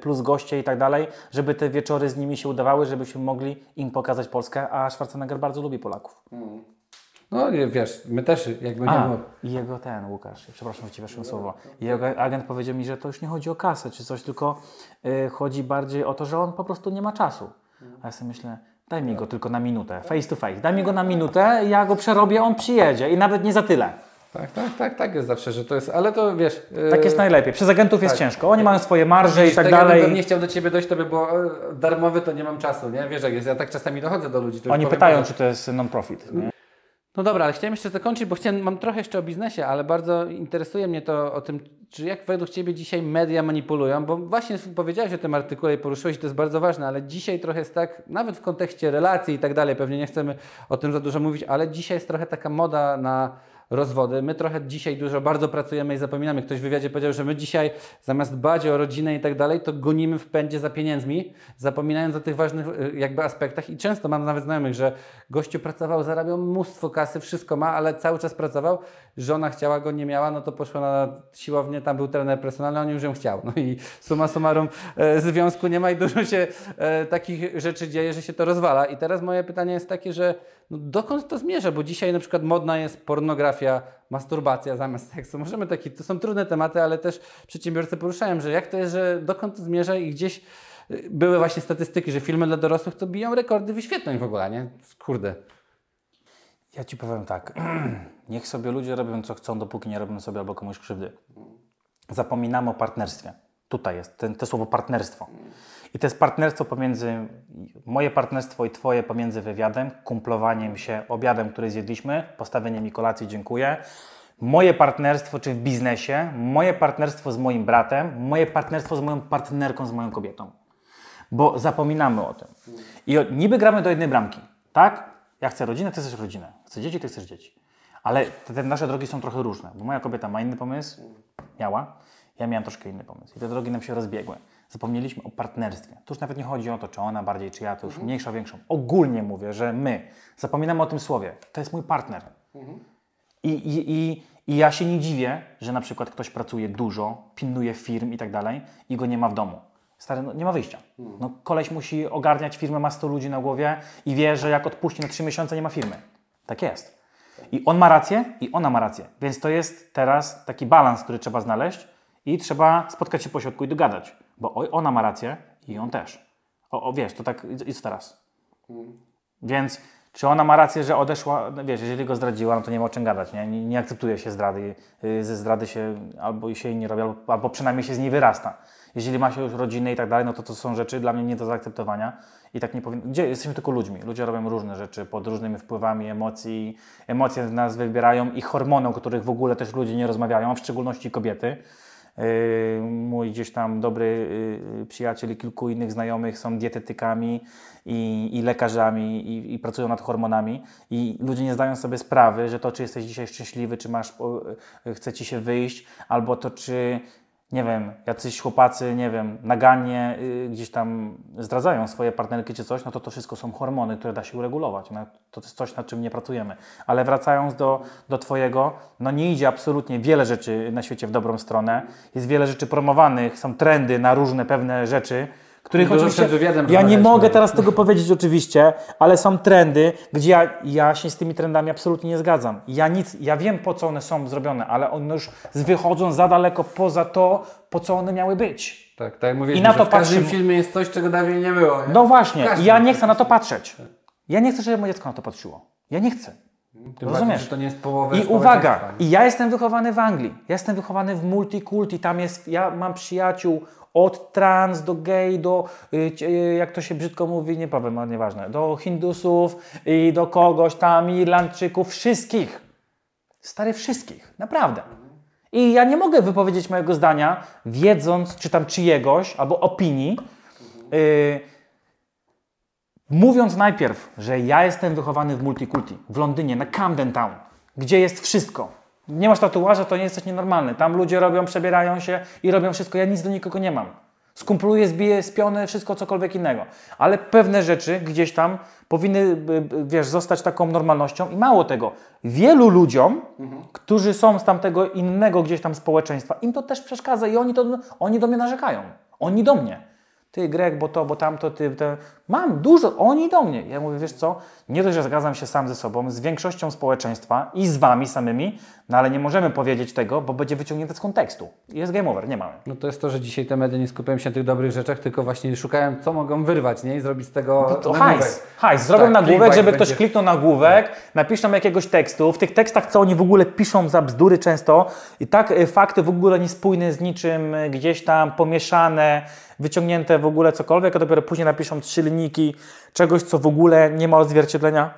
plus goście i tak dalej, żeby te wieczory z nimi się udawały, żebyśmy mogli im pokazać Polskę, a Schwarzenegger bardzo lubi Polaków. No nie, wiesz, my też jakby nie A, było. i jego ten, Łukasz, przepraszam, że Ci weszłem słowo. Jego agent powiedział mi, że to już nie chodzi o kasę czy coś, tylko y, chodzi bardziej o to, że on po prostu nie ma czasu. A ja sobie myślę, daj mi go tylko na minutę, face to face. Daj mi go na minutę, ja go przerobię, on przyjedzie i nawet nie za tyle. Tak, tak, tak, tak jest zawsze, że to jest, ale to wiesz... Tak yy, jest najlepiej. Przez agentów jest tak. ciężko. Oni mają swoje marże i tak jakbym dalej. nie chciał do Ciebie dojść, to by było e, darmowy, to nie mam czasu, nie? Wiesz jak jest, ja tak czasami dochodzę do ludzi. Oni powiem, pytają, że- czy to jest non-profit. No dobra, ale chciałem jeszcze zakończyć, bo chciałem, mam trochę jeszcze o biznesie, ale bardzo interesuje mnie to o tym, czy jak według Ciebie dzisiaj media manipulują, bo właśnie powiedziałeś o tym artykule i poruszyłeś, to jest bardzo ważne, ale dzisiaj trochę jest tak, nawet w kontekście relacji i tak dalej, pewnie nie chcemy o tym za dużo mówić, ale dzisiaj jest trochę taka moda na rozwody. My trochę dzisiaj dużo bardzo pracujemy i zapominamy. Ktoś w wywiadzie powiedział, że my dzisiaj zamiast dbać o rodzinę i tak dalej, to gonimy w pędzie za pieniędzmi, zapominając o tych ważnych y, jakby aspektach i często mam nawet znajomych, że gościu pracował, zarabiał mnóstwo kasy, wszystko ma, ale cały czas pracował, żona chciała go, nie miała, no to poszła na siłownię, tam był trener personalny, on już ją chciał. No i summa summarum e, związku nie ma i dużo się e, takich rzeczy dzieje, że się to rozwala. I teraz moje pytanie jest takie, że no dokąd to zmierza? Bo dzisiaj na przykład modna jest pornografia, masturbacja zamiast seksu. Możemy taki, to są trudne tematy, ale też przedsiębiorcy poruszają, że jak to jest, że dokąd to zmierza i gdzieś y, były właśnie statystyki, że filmy dla dorosłych to biją rekordy wyświetleń w ogóle, nie? Kurde. Ja Ci powiem tak. Niech sobie ludzie robią co chcą, dopóki nie robią sobie albo komuś krzywdy. Zapominamy o partnerstwie. Tutaj jest ten, to słowo partnerstwo. I to jest partnerstwo pomiędzy, moje partnerstwo i Twoje pomiędzy wywiadem, kumplowaniem się, obiadem, który zjedliśmy, postawieniem mi kolacji, dziękuję. Moje partnerstwo, czy w biznesie, moje partnerstwo z moim bratem, moje partnerstwo z moją partnerką, z moją kobietą. Bo zapominamy o tym. I niby gramy do jednej bramki, tak? Ja chcę rodzinę, ty chcesz rodzinę. Chcę dzieci, ty chcesz dzieci. Ale te, te nasze drogi są trochę różne, bo moja kobieta ma inny pomysł, miała, ja miałem troszkę inny pomysł. I te drogi nam się rozbiegły. Zapomnieliśmy o partnerstwie. Tu już nawet nie chodzi o to, czy ona bardziej, czy ja, to już mniejsza, większą. Ogólnie mówię, że my zapominamy o tym słowie. To jest mój partner. I, i, i, I ja się nie dziwię, że na przykład ktoś pracuje dużo, pilnuje firm i tak dalej i go nie ma w domu. Stary, no, nie ma wyjścia. No, koleś musi ogarniać firmę, ma 100 ludzi na głowie i wie, że jak odpuści na 3 miesiące, nie ma firmy. Tak jest. I on ma rację i ona ma rację. Więc to jest teraz taki balans, który trzeba znaleźć i trzeba spotkać się po środku i dogadać. Bo ona ma rację i on też. O, o wiesz, to tak i co teraz? Więc czy ona ma rację, że odeszła, no wiesz, jeżeli go zdradziła, no to nie ma o czym gadać, nie? Nie, nie akceptuje się zdrady, yy, ze zdrady się albo się jej nie robi, albo, albo przynajmniej się z niej wyrasta. Jeżeli ma się już rodzinę i tak dalej, no to to są rzeczy dla mnie nie do zaakceptowania i tak nie powinno. Gdzie jesteśmy tylko ludźmi? Ludzie robią różne rzeczy pod różnymi wpływami emocji. Emocje nas wybierają i hormony, o których w ogóle też ludzie nie rozmawiają, w szczególności kobiety. Yy, Mój gdzieś tam dobry yy, przyjaciel i kilku innych znajomych są dietetykami i, i lekarzami i, i pracują nad hormonami. I ludzie nie zdają sobie sprawy, że to, czy jesteś dzisiaj szczęśliwy, czy masz, yy, chce ci się wyjść, albo to, czy nie wiem, jacyś chłopacy, nie wiem, nagannie y, gdzieś tam zdradzają swoje partnerki czy coś, no to to wszystko są hormony, które da się uregulować. No, to jest coś, nad czym nie pracujemy. Ale wracając do, do Twojego, no nie idzie absolutnie wiele rzeczy na świecie w dobrą stronę. Jest wiele rzeczy promowanych, są trendy na różne pewne rzeczy, których Dużo oczywiście... wywiadem Ja nie mogę teraz tego powiedzieć oczywiście, ale są trendy, gdzie ja, ja się z tymi trendami absolutnie nie zgadzam. Ja nic, ja wiem po co one są zrobione, ale one już wychodzą za daleko poza to, po co one miały być. Tak, tak jak mówiliśmy, I na to w każdym filmie jest coś, czego dawniej nie było. Nie? No właśnie, ja nie chcę na to patrzeć. Ja nie chcę, żeby moje dziecko na to patrzyło. Ja nie chcę. Tym Rozumiesz? bardziej, że to nie jest połowa I uwaga, i ja jestem wychowany w Anglii. Ja jestem wychowany w multikulti. Tam jest, ja mam przyjaciół od trans do gay, do, y, jak to się brzydko mówi, nie powiem, ale nieważne, do Hindusów i do kogoś tam, Irlandczyków, wszystkich. Stary, wszystkich. Naprawdę. I ja nie mogę wypowiedzieć mojego zdania, wiedząc, czy tam czyjegoś, albo opinii, y, mówiąc najpierw, że ja jestem wychowany w multikulti, w Londynie, na Camden Town, gdzie jest wszystko. Nie masz tatuaża, to nie jesteś nienormalny. Tam ludzie robią, przebierają się i robią wszystko. Ja nic do nikogo nie mam. Skumpluję, zbiję, spiony, wszystko cokolwiek innego. Ale pewne rzeczy gdzieś tam powinny, b- b- wiesz, zostać taką normalnością. I mało tego, wielu ludziom, którzy są z tamtego innego gdzieś tam społeczeństwa, im to też przeszkadza i oni, to, oni do mnie narzekają. Oni do mnie. Ty, Greg, bo to, bo tamto, ty, te... Mam dużo, oni do mnie. Ja mówię, wiesz co, nie dość, że zgadzam się sam ze sobą, z większością społeczeństwa i z wami samymi, no ale nie możemy powiedzieć tego, bo będzie wyciągnięte z kontekstu. Jest game over, nie mamy. No to jest to, że dzisiaj te media nie skupiają się na tych dobrych rzeczach, tylko właśnie szukają, co mogą wyrwać, nie? I zrobić z tego No To hajs, hajs, zrobią Tak, nagłówek, żeby ktoś będzie. kliknął nagłówek, napiszą jakiegoś tekstu. W tych tekstach, co oni w ogóle piszą za bzdury często, i tak y, fakty w ogóle niespójne z niczym, y, gdzieś tam pomieszane, wyciągnięte w ogóle cokolwiek, a dopiero później napiszą trzy linijki czegoś, co w ogóle nie ma odzwierciedlenia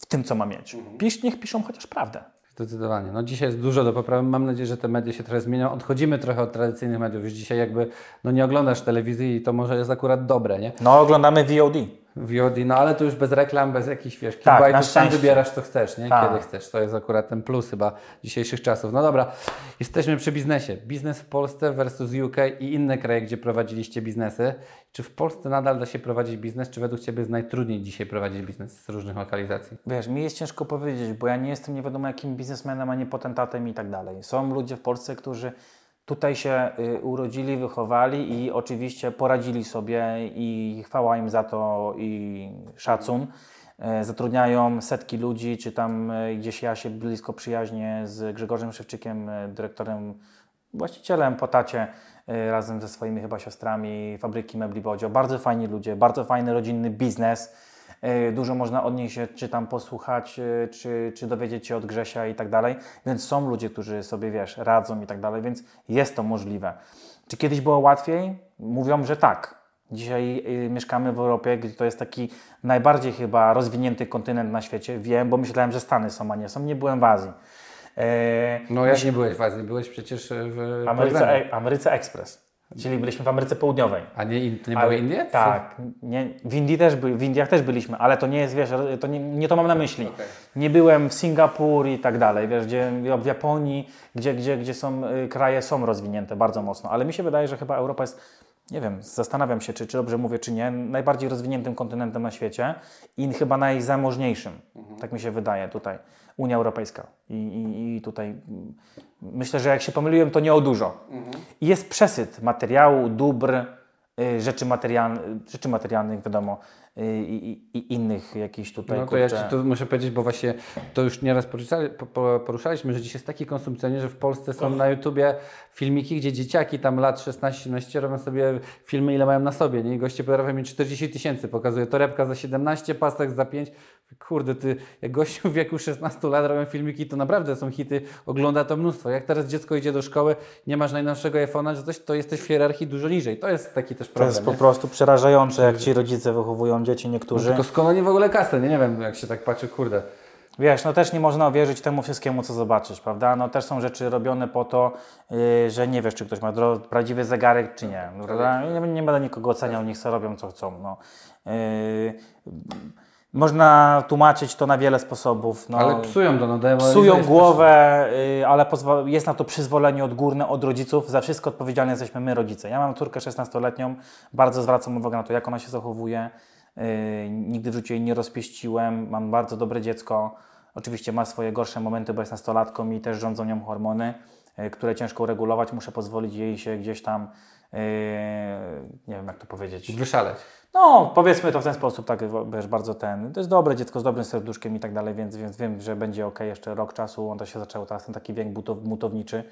w tym, co ma mieć. Mhm. Pisz, niech piszą chociaż prawdę. Zdecydowanie. No dzisiaj jest dużo do poprawy. Mam nadzieję, że te media się trochę zmienią. Odchodzimy trochę od tradycyjnych mediów. Już dzisiaj jakby no nie oglądasz telewizji i to może jest akurat dobre, nie? No, oglądamy VOD. VOD, no ale to już bez reklam, bez jakichś, wiesz, Tak, na sam szczęście. wybierasz co chcesz, nie? Tak. Kiedy chcesz. To jest akurat ten plus chyba dzisiejszych czasów. No dobra, jesteśmy przy biznesie. Biznes w Polsce versus UK i inne kraje, gdzie prowadziliście biznesy. Czy w Polsce nadal da się prowadzić biznes? Czy według Ciebie jest najtrudniej dzisiaj prowadzić biznes z różnych lokalizacji? Wiesz, mi jest ciężko powiedzieć, bo ja nie jestem nie wiadomo jakim biznesmenem, ani potentatem i tak dalej. Są ludzie w Polsce, którzy tutaj się y, urodzili, wychowali i oczywiście poradzili sobie i chwała im za to i szacun. E, Zatrudniają setki ludzi, czy tam e, gdzieś ja się blisko przyjaźnię z Grzegorzem Szewczykiem, e, dyrektorem, właścicielem po tacie, e, razem ze swoimi chyba siostrami fabryki mebli Bodzio. Bardzo fajni ludzie, bardzo fajny rodzinny biznes. E, Dużo można odnieść się, czy tam posłuchać, e, czy, czy dowiedzieć się od Grzesia i tak dalej. Więc są ludzie, którzy sobie, wiesz, radzą i tak dalej, więc jest to możliwe. Czy kiedyś było łatwiej? Mówią, że tak. Dzisiaj y, mieszkamy w Europie, gdzie to jest taki najbardziej chyba rozwinięty kontynent na świecie. Wiem, bo myślałem, że Stany są, a nie są. Nie byłem w Azji. E, No jak nie byłeś w Azji? Byłeś przecież w Ameryce, e, Ameryce Express. Czyli byliśmy w Ameryce Południowej. A nie, to nie Ale- były Indie? Tak. Nie, w, Indii też by, w Indiach też byliśmy, ale to nie jest, wiesz, to nie, nie to mam na myśli. Okej. Nie byłem w Singapur i tak dalej, wiesz, gdzie, w Japonii, gdzie, gdzie, gdzie są, y, kraje są rozwinięte bardzo mocno, ale mi się wydaje, że chyba Europa jest, nie wiem, zastanawiam się, czy, czy dobrze mówię, czy nie, najbardziej rozwiniętym kontynentem na świecie i chyba najzamożniejszym, tak mi się wydaje tutaj, Unia Europejska. I, i, i tutaj mm, myślę, że jak się pomyliłem, to nie o dużo. I jest przesyt materiału, dóbr, y, rzeczy, materialnych, rzeczy materialnych, wiadomo, i, i, i innych jakichś tutaj, No to ja kurczę, Ci tu muszę powiedzieć, bo właśnie to już nieraz poruszali, po- po- poruszaliśmy, że dziś jest taki konsumpcjonizm, że w Polsce są na YouTubie filmiki, gdzie dzieciaki tam lat 16-17 robią sobie filmy, ile mają na sobie, nie? I goście potrafią mieć 40 tysięcy, pokazuje torebka za 17, pasek za 5. Kurde, ty, jak gościu w wieku 16 lat robią filmiki, to naprawdę są hity, ogląda to mnóstwo. Jak teraz dziecko idzie do szkoły, nie masz najnowszego iPhone'a, czy coś, to jesteś w hierarchii dużo niżej. To jest taki też To problem, jest po nie? prostu przerażające, jak ci rodzice wychowują dzieci niektórzy. Tylko skąd oni w ogóle kasę, nie? Nie wiem, jak się tak patrzy, kurde. Wiesz, no też nie można uwierzyć temu wszystkiemu, co zobaczysz, prawda? No też są rzeczy robione po to, yy, że nie wiesz, czy ktoś ma prawdziwy zegarek, czy nie. Prawda? Nie, nie będę nikogo oceniał, niech sobie robią, co chcą. No. Yy, można tłumaczyć to na wiele sposobów. No. Ale psują to, no Psują głowę, y, ale jest na to przyzwolenie odgórne od rodziców. Za wszystko odpowiedzialni jesteśmy my, rodzice. Ja mam córkę 16-letnią, bardzo zwracam uwagę na to, jak ona się zachowuje. Y, Nigdy w życiu jej nie rozpieściłem, mam bardzo dobre dziecko. Oczywiście ma swoje gorsze momenty, bo jest nastolatką i też rządzą nią hormony, y, które ciężko uregulować. Muszę pozwolić jej się gdzieś tam, y, nie wiem jak to powiedzieć, Wyszaleć. no, powiedzmy to w ten sposób, tak wiesz, bardzo ten. To jest dobre dziecko z dobrym serduszkiem i tak dalej, więc, więc wiem, że będzie ok jeszcze rok czasu. On to się zaczął teraz ten taki wiek butow, butowniczy.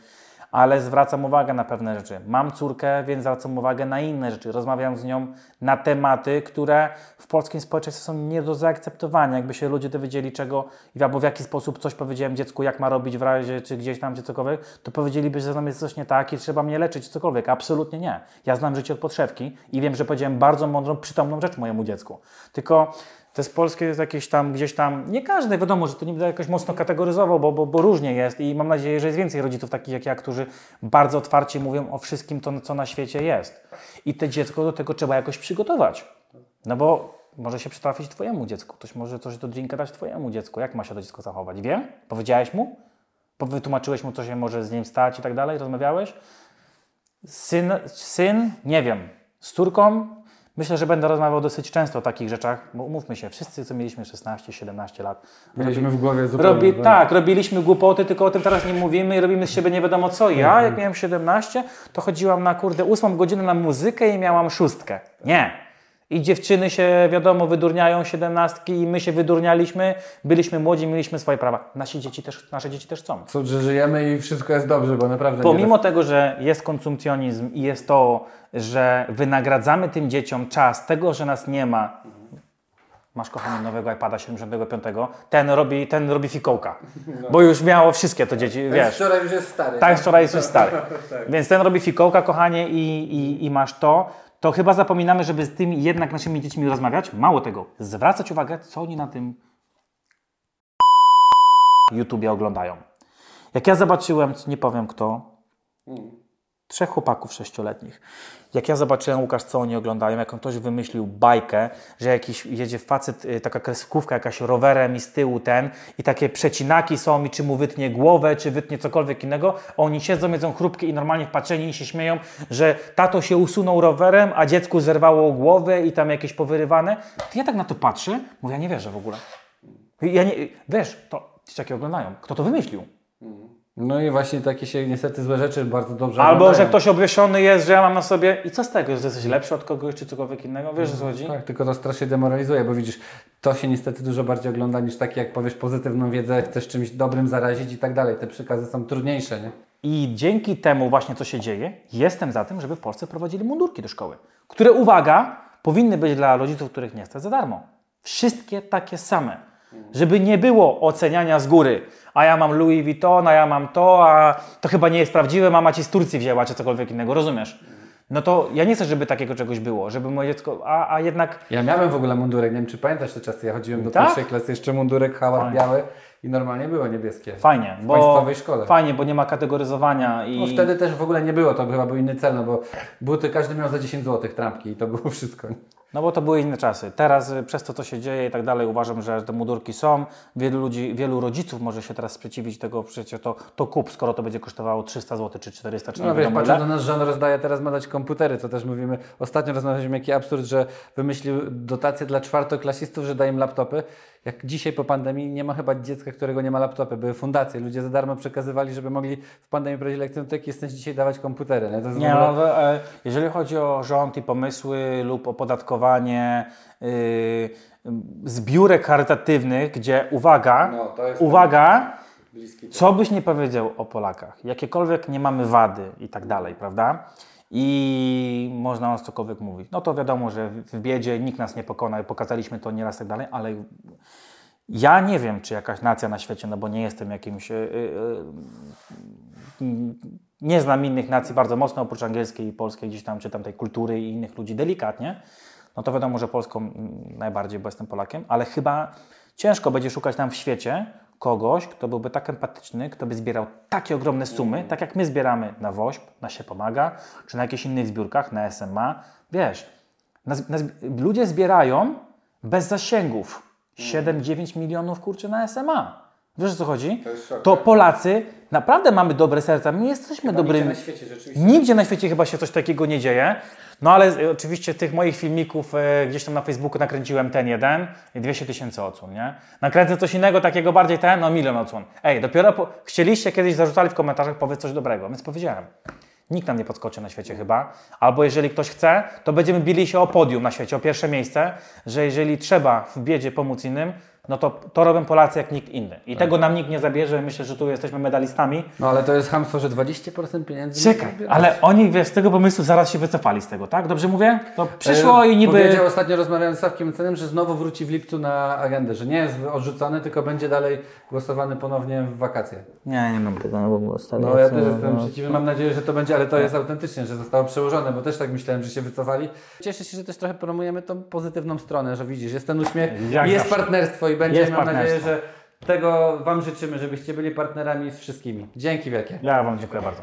Ale zwracam uwagę na pewne rzeczy. Mam córkę, więc zwracam uwagę na inne rzeczy. Rozmawiam z nią na tematy, które w polskim społeczeństwie są nie do zaakceptowania. Jakby się ludzie dowiedzieli czego, albo w jaki sposób coś powiedziałem dziecku, jak ma robić w razie, czy gdzieś tam, czy cokolwiek, to powiedzieliby, że ze mną jest coś nie tak i trzeba mnie leczyć, cokolwiek. Absolutnie nie. Ja znam życie od podszewki i wiem, że powiedziałem bardzo mądrą, przytomną rzecz mojemu dziecku. Tylko to z polskie jest jakieś tam, gdzieś tam, nie każdy, wiadomo, że to nie będę jakoś mocno kategoryzował, bo, bo, bo różnie jest i mam nadzieję, że jest więcej rodziców takich jak ja, którzy bardzo otwarcie mówią o wszystkim to, co na świecie jest. I te dziecko do tego trzeba jakoś przygotować. No bo może się przytrafić Twojemu dziecku, ktoś może coś do drinka dać Twojemu dziecku. Jak ma się to dziecko zachować? Wie? Powiedziałeś mu? Wytłumaczyłeś mu, co się może z nim stać i tak dalej? Rozmawiałeś? Syn, syn, nie wiem, z córką Myślę, że będę rozmawiał dosyć często o takich rzeczach, bo umówmy się, wszyscy, co mieliśmy 16-17 lat, Mieliśmy w głowie zupełnie. robi, tak, robiliśmy głupoty, tylko o tym teraz nie mówimy i robimy z siebie nie wiadomo co. Ja, jak miałem 17, to chodziłam na kurde 8 godzinę na muzykę i miałam szóstkę. Nie. I dziewczyny się, wiadomo, wydurniają siedemnastki i my się wydurnialiśmy, byliśmy młodzi, mieliśmy swoje prawa. Nasi dzieci też, nasze dzieci też chcą. Co, że żyjemy i wszystko jest dobrze, bo naprawdę... Pomimo tego, że jest konsumpcjonizm i jest to, że wynagradzamy tym dzieciom czas tego, że nas nie ma. Masz kochany nowego iPada 75, ten robi, ten robi fikołka, bo już miało wszystkie to dzieci, Ten wiesz. wczoraj już jest stary. Tak, wczoraj jest już stary. Więc ten robi fikołka, kochanie, i, i, i masz to. To chyba zapominamy, żeby z tymi jednak naszymi dziećmi rozmawiać. Mało tego, zwracać uwagę, co oni na tym YouTubie oglądają. Jak ja zobaczyłem, nie powiem kto, trzech chłopaków sześcioletnich. Jak ja zobaczyłem, Łukasz, co oni oglądają, jak on ktoś wymyślił bajkę, że jakiś jedzie facet, y, taka kreskówka jakaś rowerem i z tyłu ten i takie przecinaki są i czy mu wytnie głowę, czy wytnie cokolwiek innego, oni siedzą, jedzą chrupki i normalnie wpatrzeni i się śmieją, że tato się usunął rowerem, a dziecku zerwało głowę i tam jakieś powyrywane. To ja tak na to patrzę, mówię, ja nie wierzę w ogóle. Ja nie, wiesz, to dzieciaki oglądają. Kto to wymyślił? No i właśnie takie się niestety złe rzeczy bardzo dobrze Albo, oglądają. że ktoś obwieszony jest, że ja mam na sobie i co z tego, że jesteś lepszy od kogoś czy cokolwiek innego, wiesz o co chodzi? Tak, tylko to strasznie demoralizuje, bo widzisz, to się niestety dużo bardziej ogląda niż takie, jak powiesz pozytywną wiedzę, chcesz czymś dobrym zarazić i tak dalej. Te przekazy są trudniejsze, nie? I dzięki temu właśnie, co się dzieje, jestem za tym, żeby w Polsce prowadzili mundurki do szkoły, które, uwaga, powinny być dla rodziców, których nie stać za darmo. Wszystkie takie same. Żeby nie było oceniania z góry. A ja mam Louis Vuitton, a ja mam to, a to chyba nie jest prawdziwe, mama ci z Turcji wzięła, czy cokolwiek innego, rozumiesz? No to ja nie chcę, żeby takiego czegoś było, żeby moje dziecko, a, a jednak Ja miałem w ogóle mundurek, nie wiem czy pamiętasz te czasy, ja chodziłem do Tak? pierwszej klasy, jeszcze mundurek hałas Fajnie. biały i normalnie było niebieskie. Fajnie, W bo państwowej szkole. fajnie, bo nie ma kategoryzowania i No wtedy też w ogóle nie było, to chyba był inny cel, no bo buty każdy miał za 10 zł trampki i to było wszystko. No bo to były inne czasy. Teraz y, przez to, co się dzieje i tak dalej, uważam, że te mundurki są. Wielu ludzi, wielu rodziców może się teraz sprzeciwić tego, przecież to, to kup, skoro to będzie kosztowało 300 zł czy 400 czy No wiesz, wiadomo patrzę ile. do nas, że on rozdaje teraz ma dać komputery, co też mówimy. Ostatnio rozmawialiśmy, jaki absurd, że wymyślił dotacje dla czwartoklasistów, że daje im laptopy. Jak dzisiaj po pandemii nie ma chyba dziecka, którego nie ma laptopy. Były fundacje, ludzie za darmo przekazywali, żeby mogli w pandemii prowadzić lekcje. No to jak jesteś dzisiaj dawać komputery, nie? Jest Nie, ogóle... no, e, jeżeli chodzi o rząd i pomysły lub opodatkowanie yy, zbiórek charytatywnych, gdzie uwaga, No, uwaga, co byś nie powiedział o Polakach, jakiekolwiek nie mamy wady i tak dalej, prawda? I można o cokolwiek mówić. No to wiadomo, że w w biedzie nikt nas nie pokona i pokazaliśmy to nieraz i tak dalej, ale ja nie wiem, czy jakaś nacja na świecie, no bo nie jestem jakimś. Yy, yy, nie znam innych nacji bardzo mocno, oprócz angielskiej i polskiej, gdzieś tam, czy tam tej kultury i innych ludzi delikatnie. No to wiadomo, że Polską najbardziej, bo jestem Polakiem, ale chyba ciężko będzie szukać tam w świecie kogoś, kto byłby tak empatyczny, kto by zbierał takie ogromne sumy, tak jak my zbieramy na WOŚP, na się pomaga, czy na jakichś innych zbiórkach, na SMA. Wiesz, na, na, ludzie zbierają bez zasięgów 7-9 milionów kurczę na SMA. Wiesz o co chodzi? To, szok, tak? Polacy naprawdę mamy dobre serca, my jesteśmy dobrymi. na świecie rzeczywiście. Nigdzie na świecie chyba się coś takiego nie dzieje. No ale e, oczywiście tych moich filmików e, gdzieś tam na Facebooku nakręciłem ten jeden i 200 tysięcy odsłon, nie? Nakręcę coś innego, takiego bardziej ten, no milion odsłon. Ej, dopiero po... chcieliście kiedyś zarzucali w komentarzach powiedz coś dobrego, więc powiedziałem. Nikt nam nie podskoczy na świecie chyba. Albo jeżeli ktoś chce, to będziemy bili się o podium na świecie, o pierwsze miejsce, że jeżeli trzeba w biedzie pomóc innym, no to to robią Polacy jak nikt inny. I tego nam nikt nie zabierze. Myślę, że tu jesteśmy medalistami. No ale to jest hamstwo, że 20% pieniędzy... Czekaj, ale oni, wiesz, z tego pomysłu zaraz się wycofali z tego, tak? Dobrze mówię? To przyszło E, i niby... Powiedział ostatnio rozmawiając z Sławkiem Cenem, że znowu wróci w lipcu na agendę, że nie jest odrzucony, tylko będzie dalej głosowany ponownie w wakacje. Nie, nie mam tego na ogóle No ja też jestem przeciwny, mam nadzieję, że to będzie, ale to jest autentycznie, że zostało przełożone, bo też tak myślałem, że się wycofali. Cieszę się, że też trochę promujemy tą pozytywną stronę, że widzisz, jest ten uśmiech, Jak jest zawsze. partnerstwo i będzie, mam nadzieję, że tego Wam życzymy, żebyście byli partnerami z wszystkimi. Dzięki wielkie. Ja Wam dziękuję bardzo.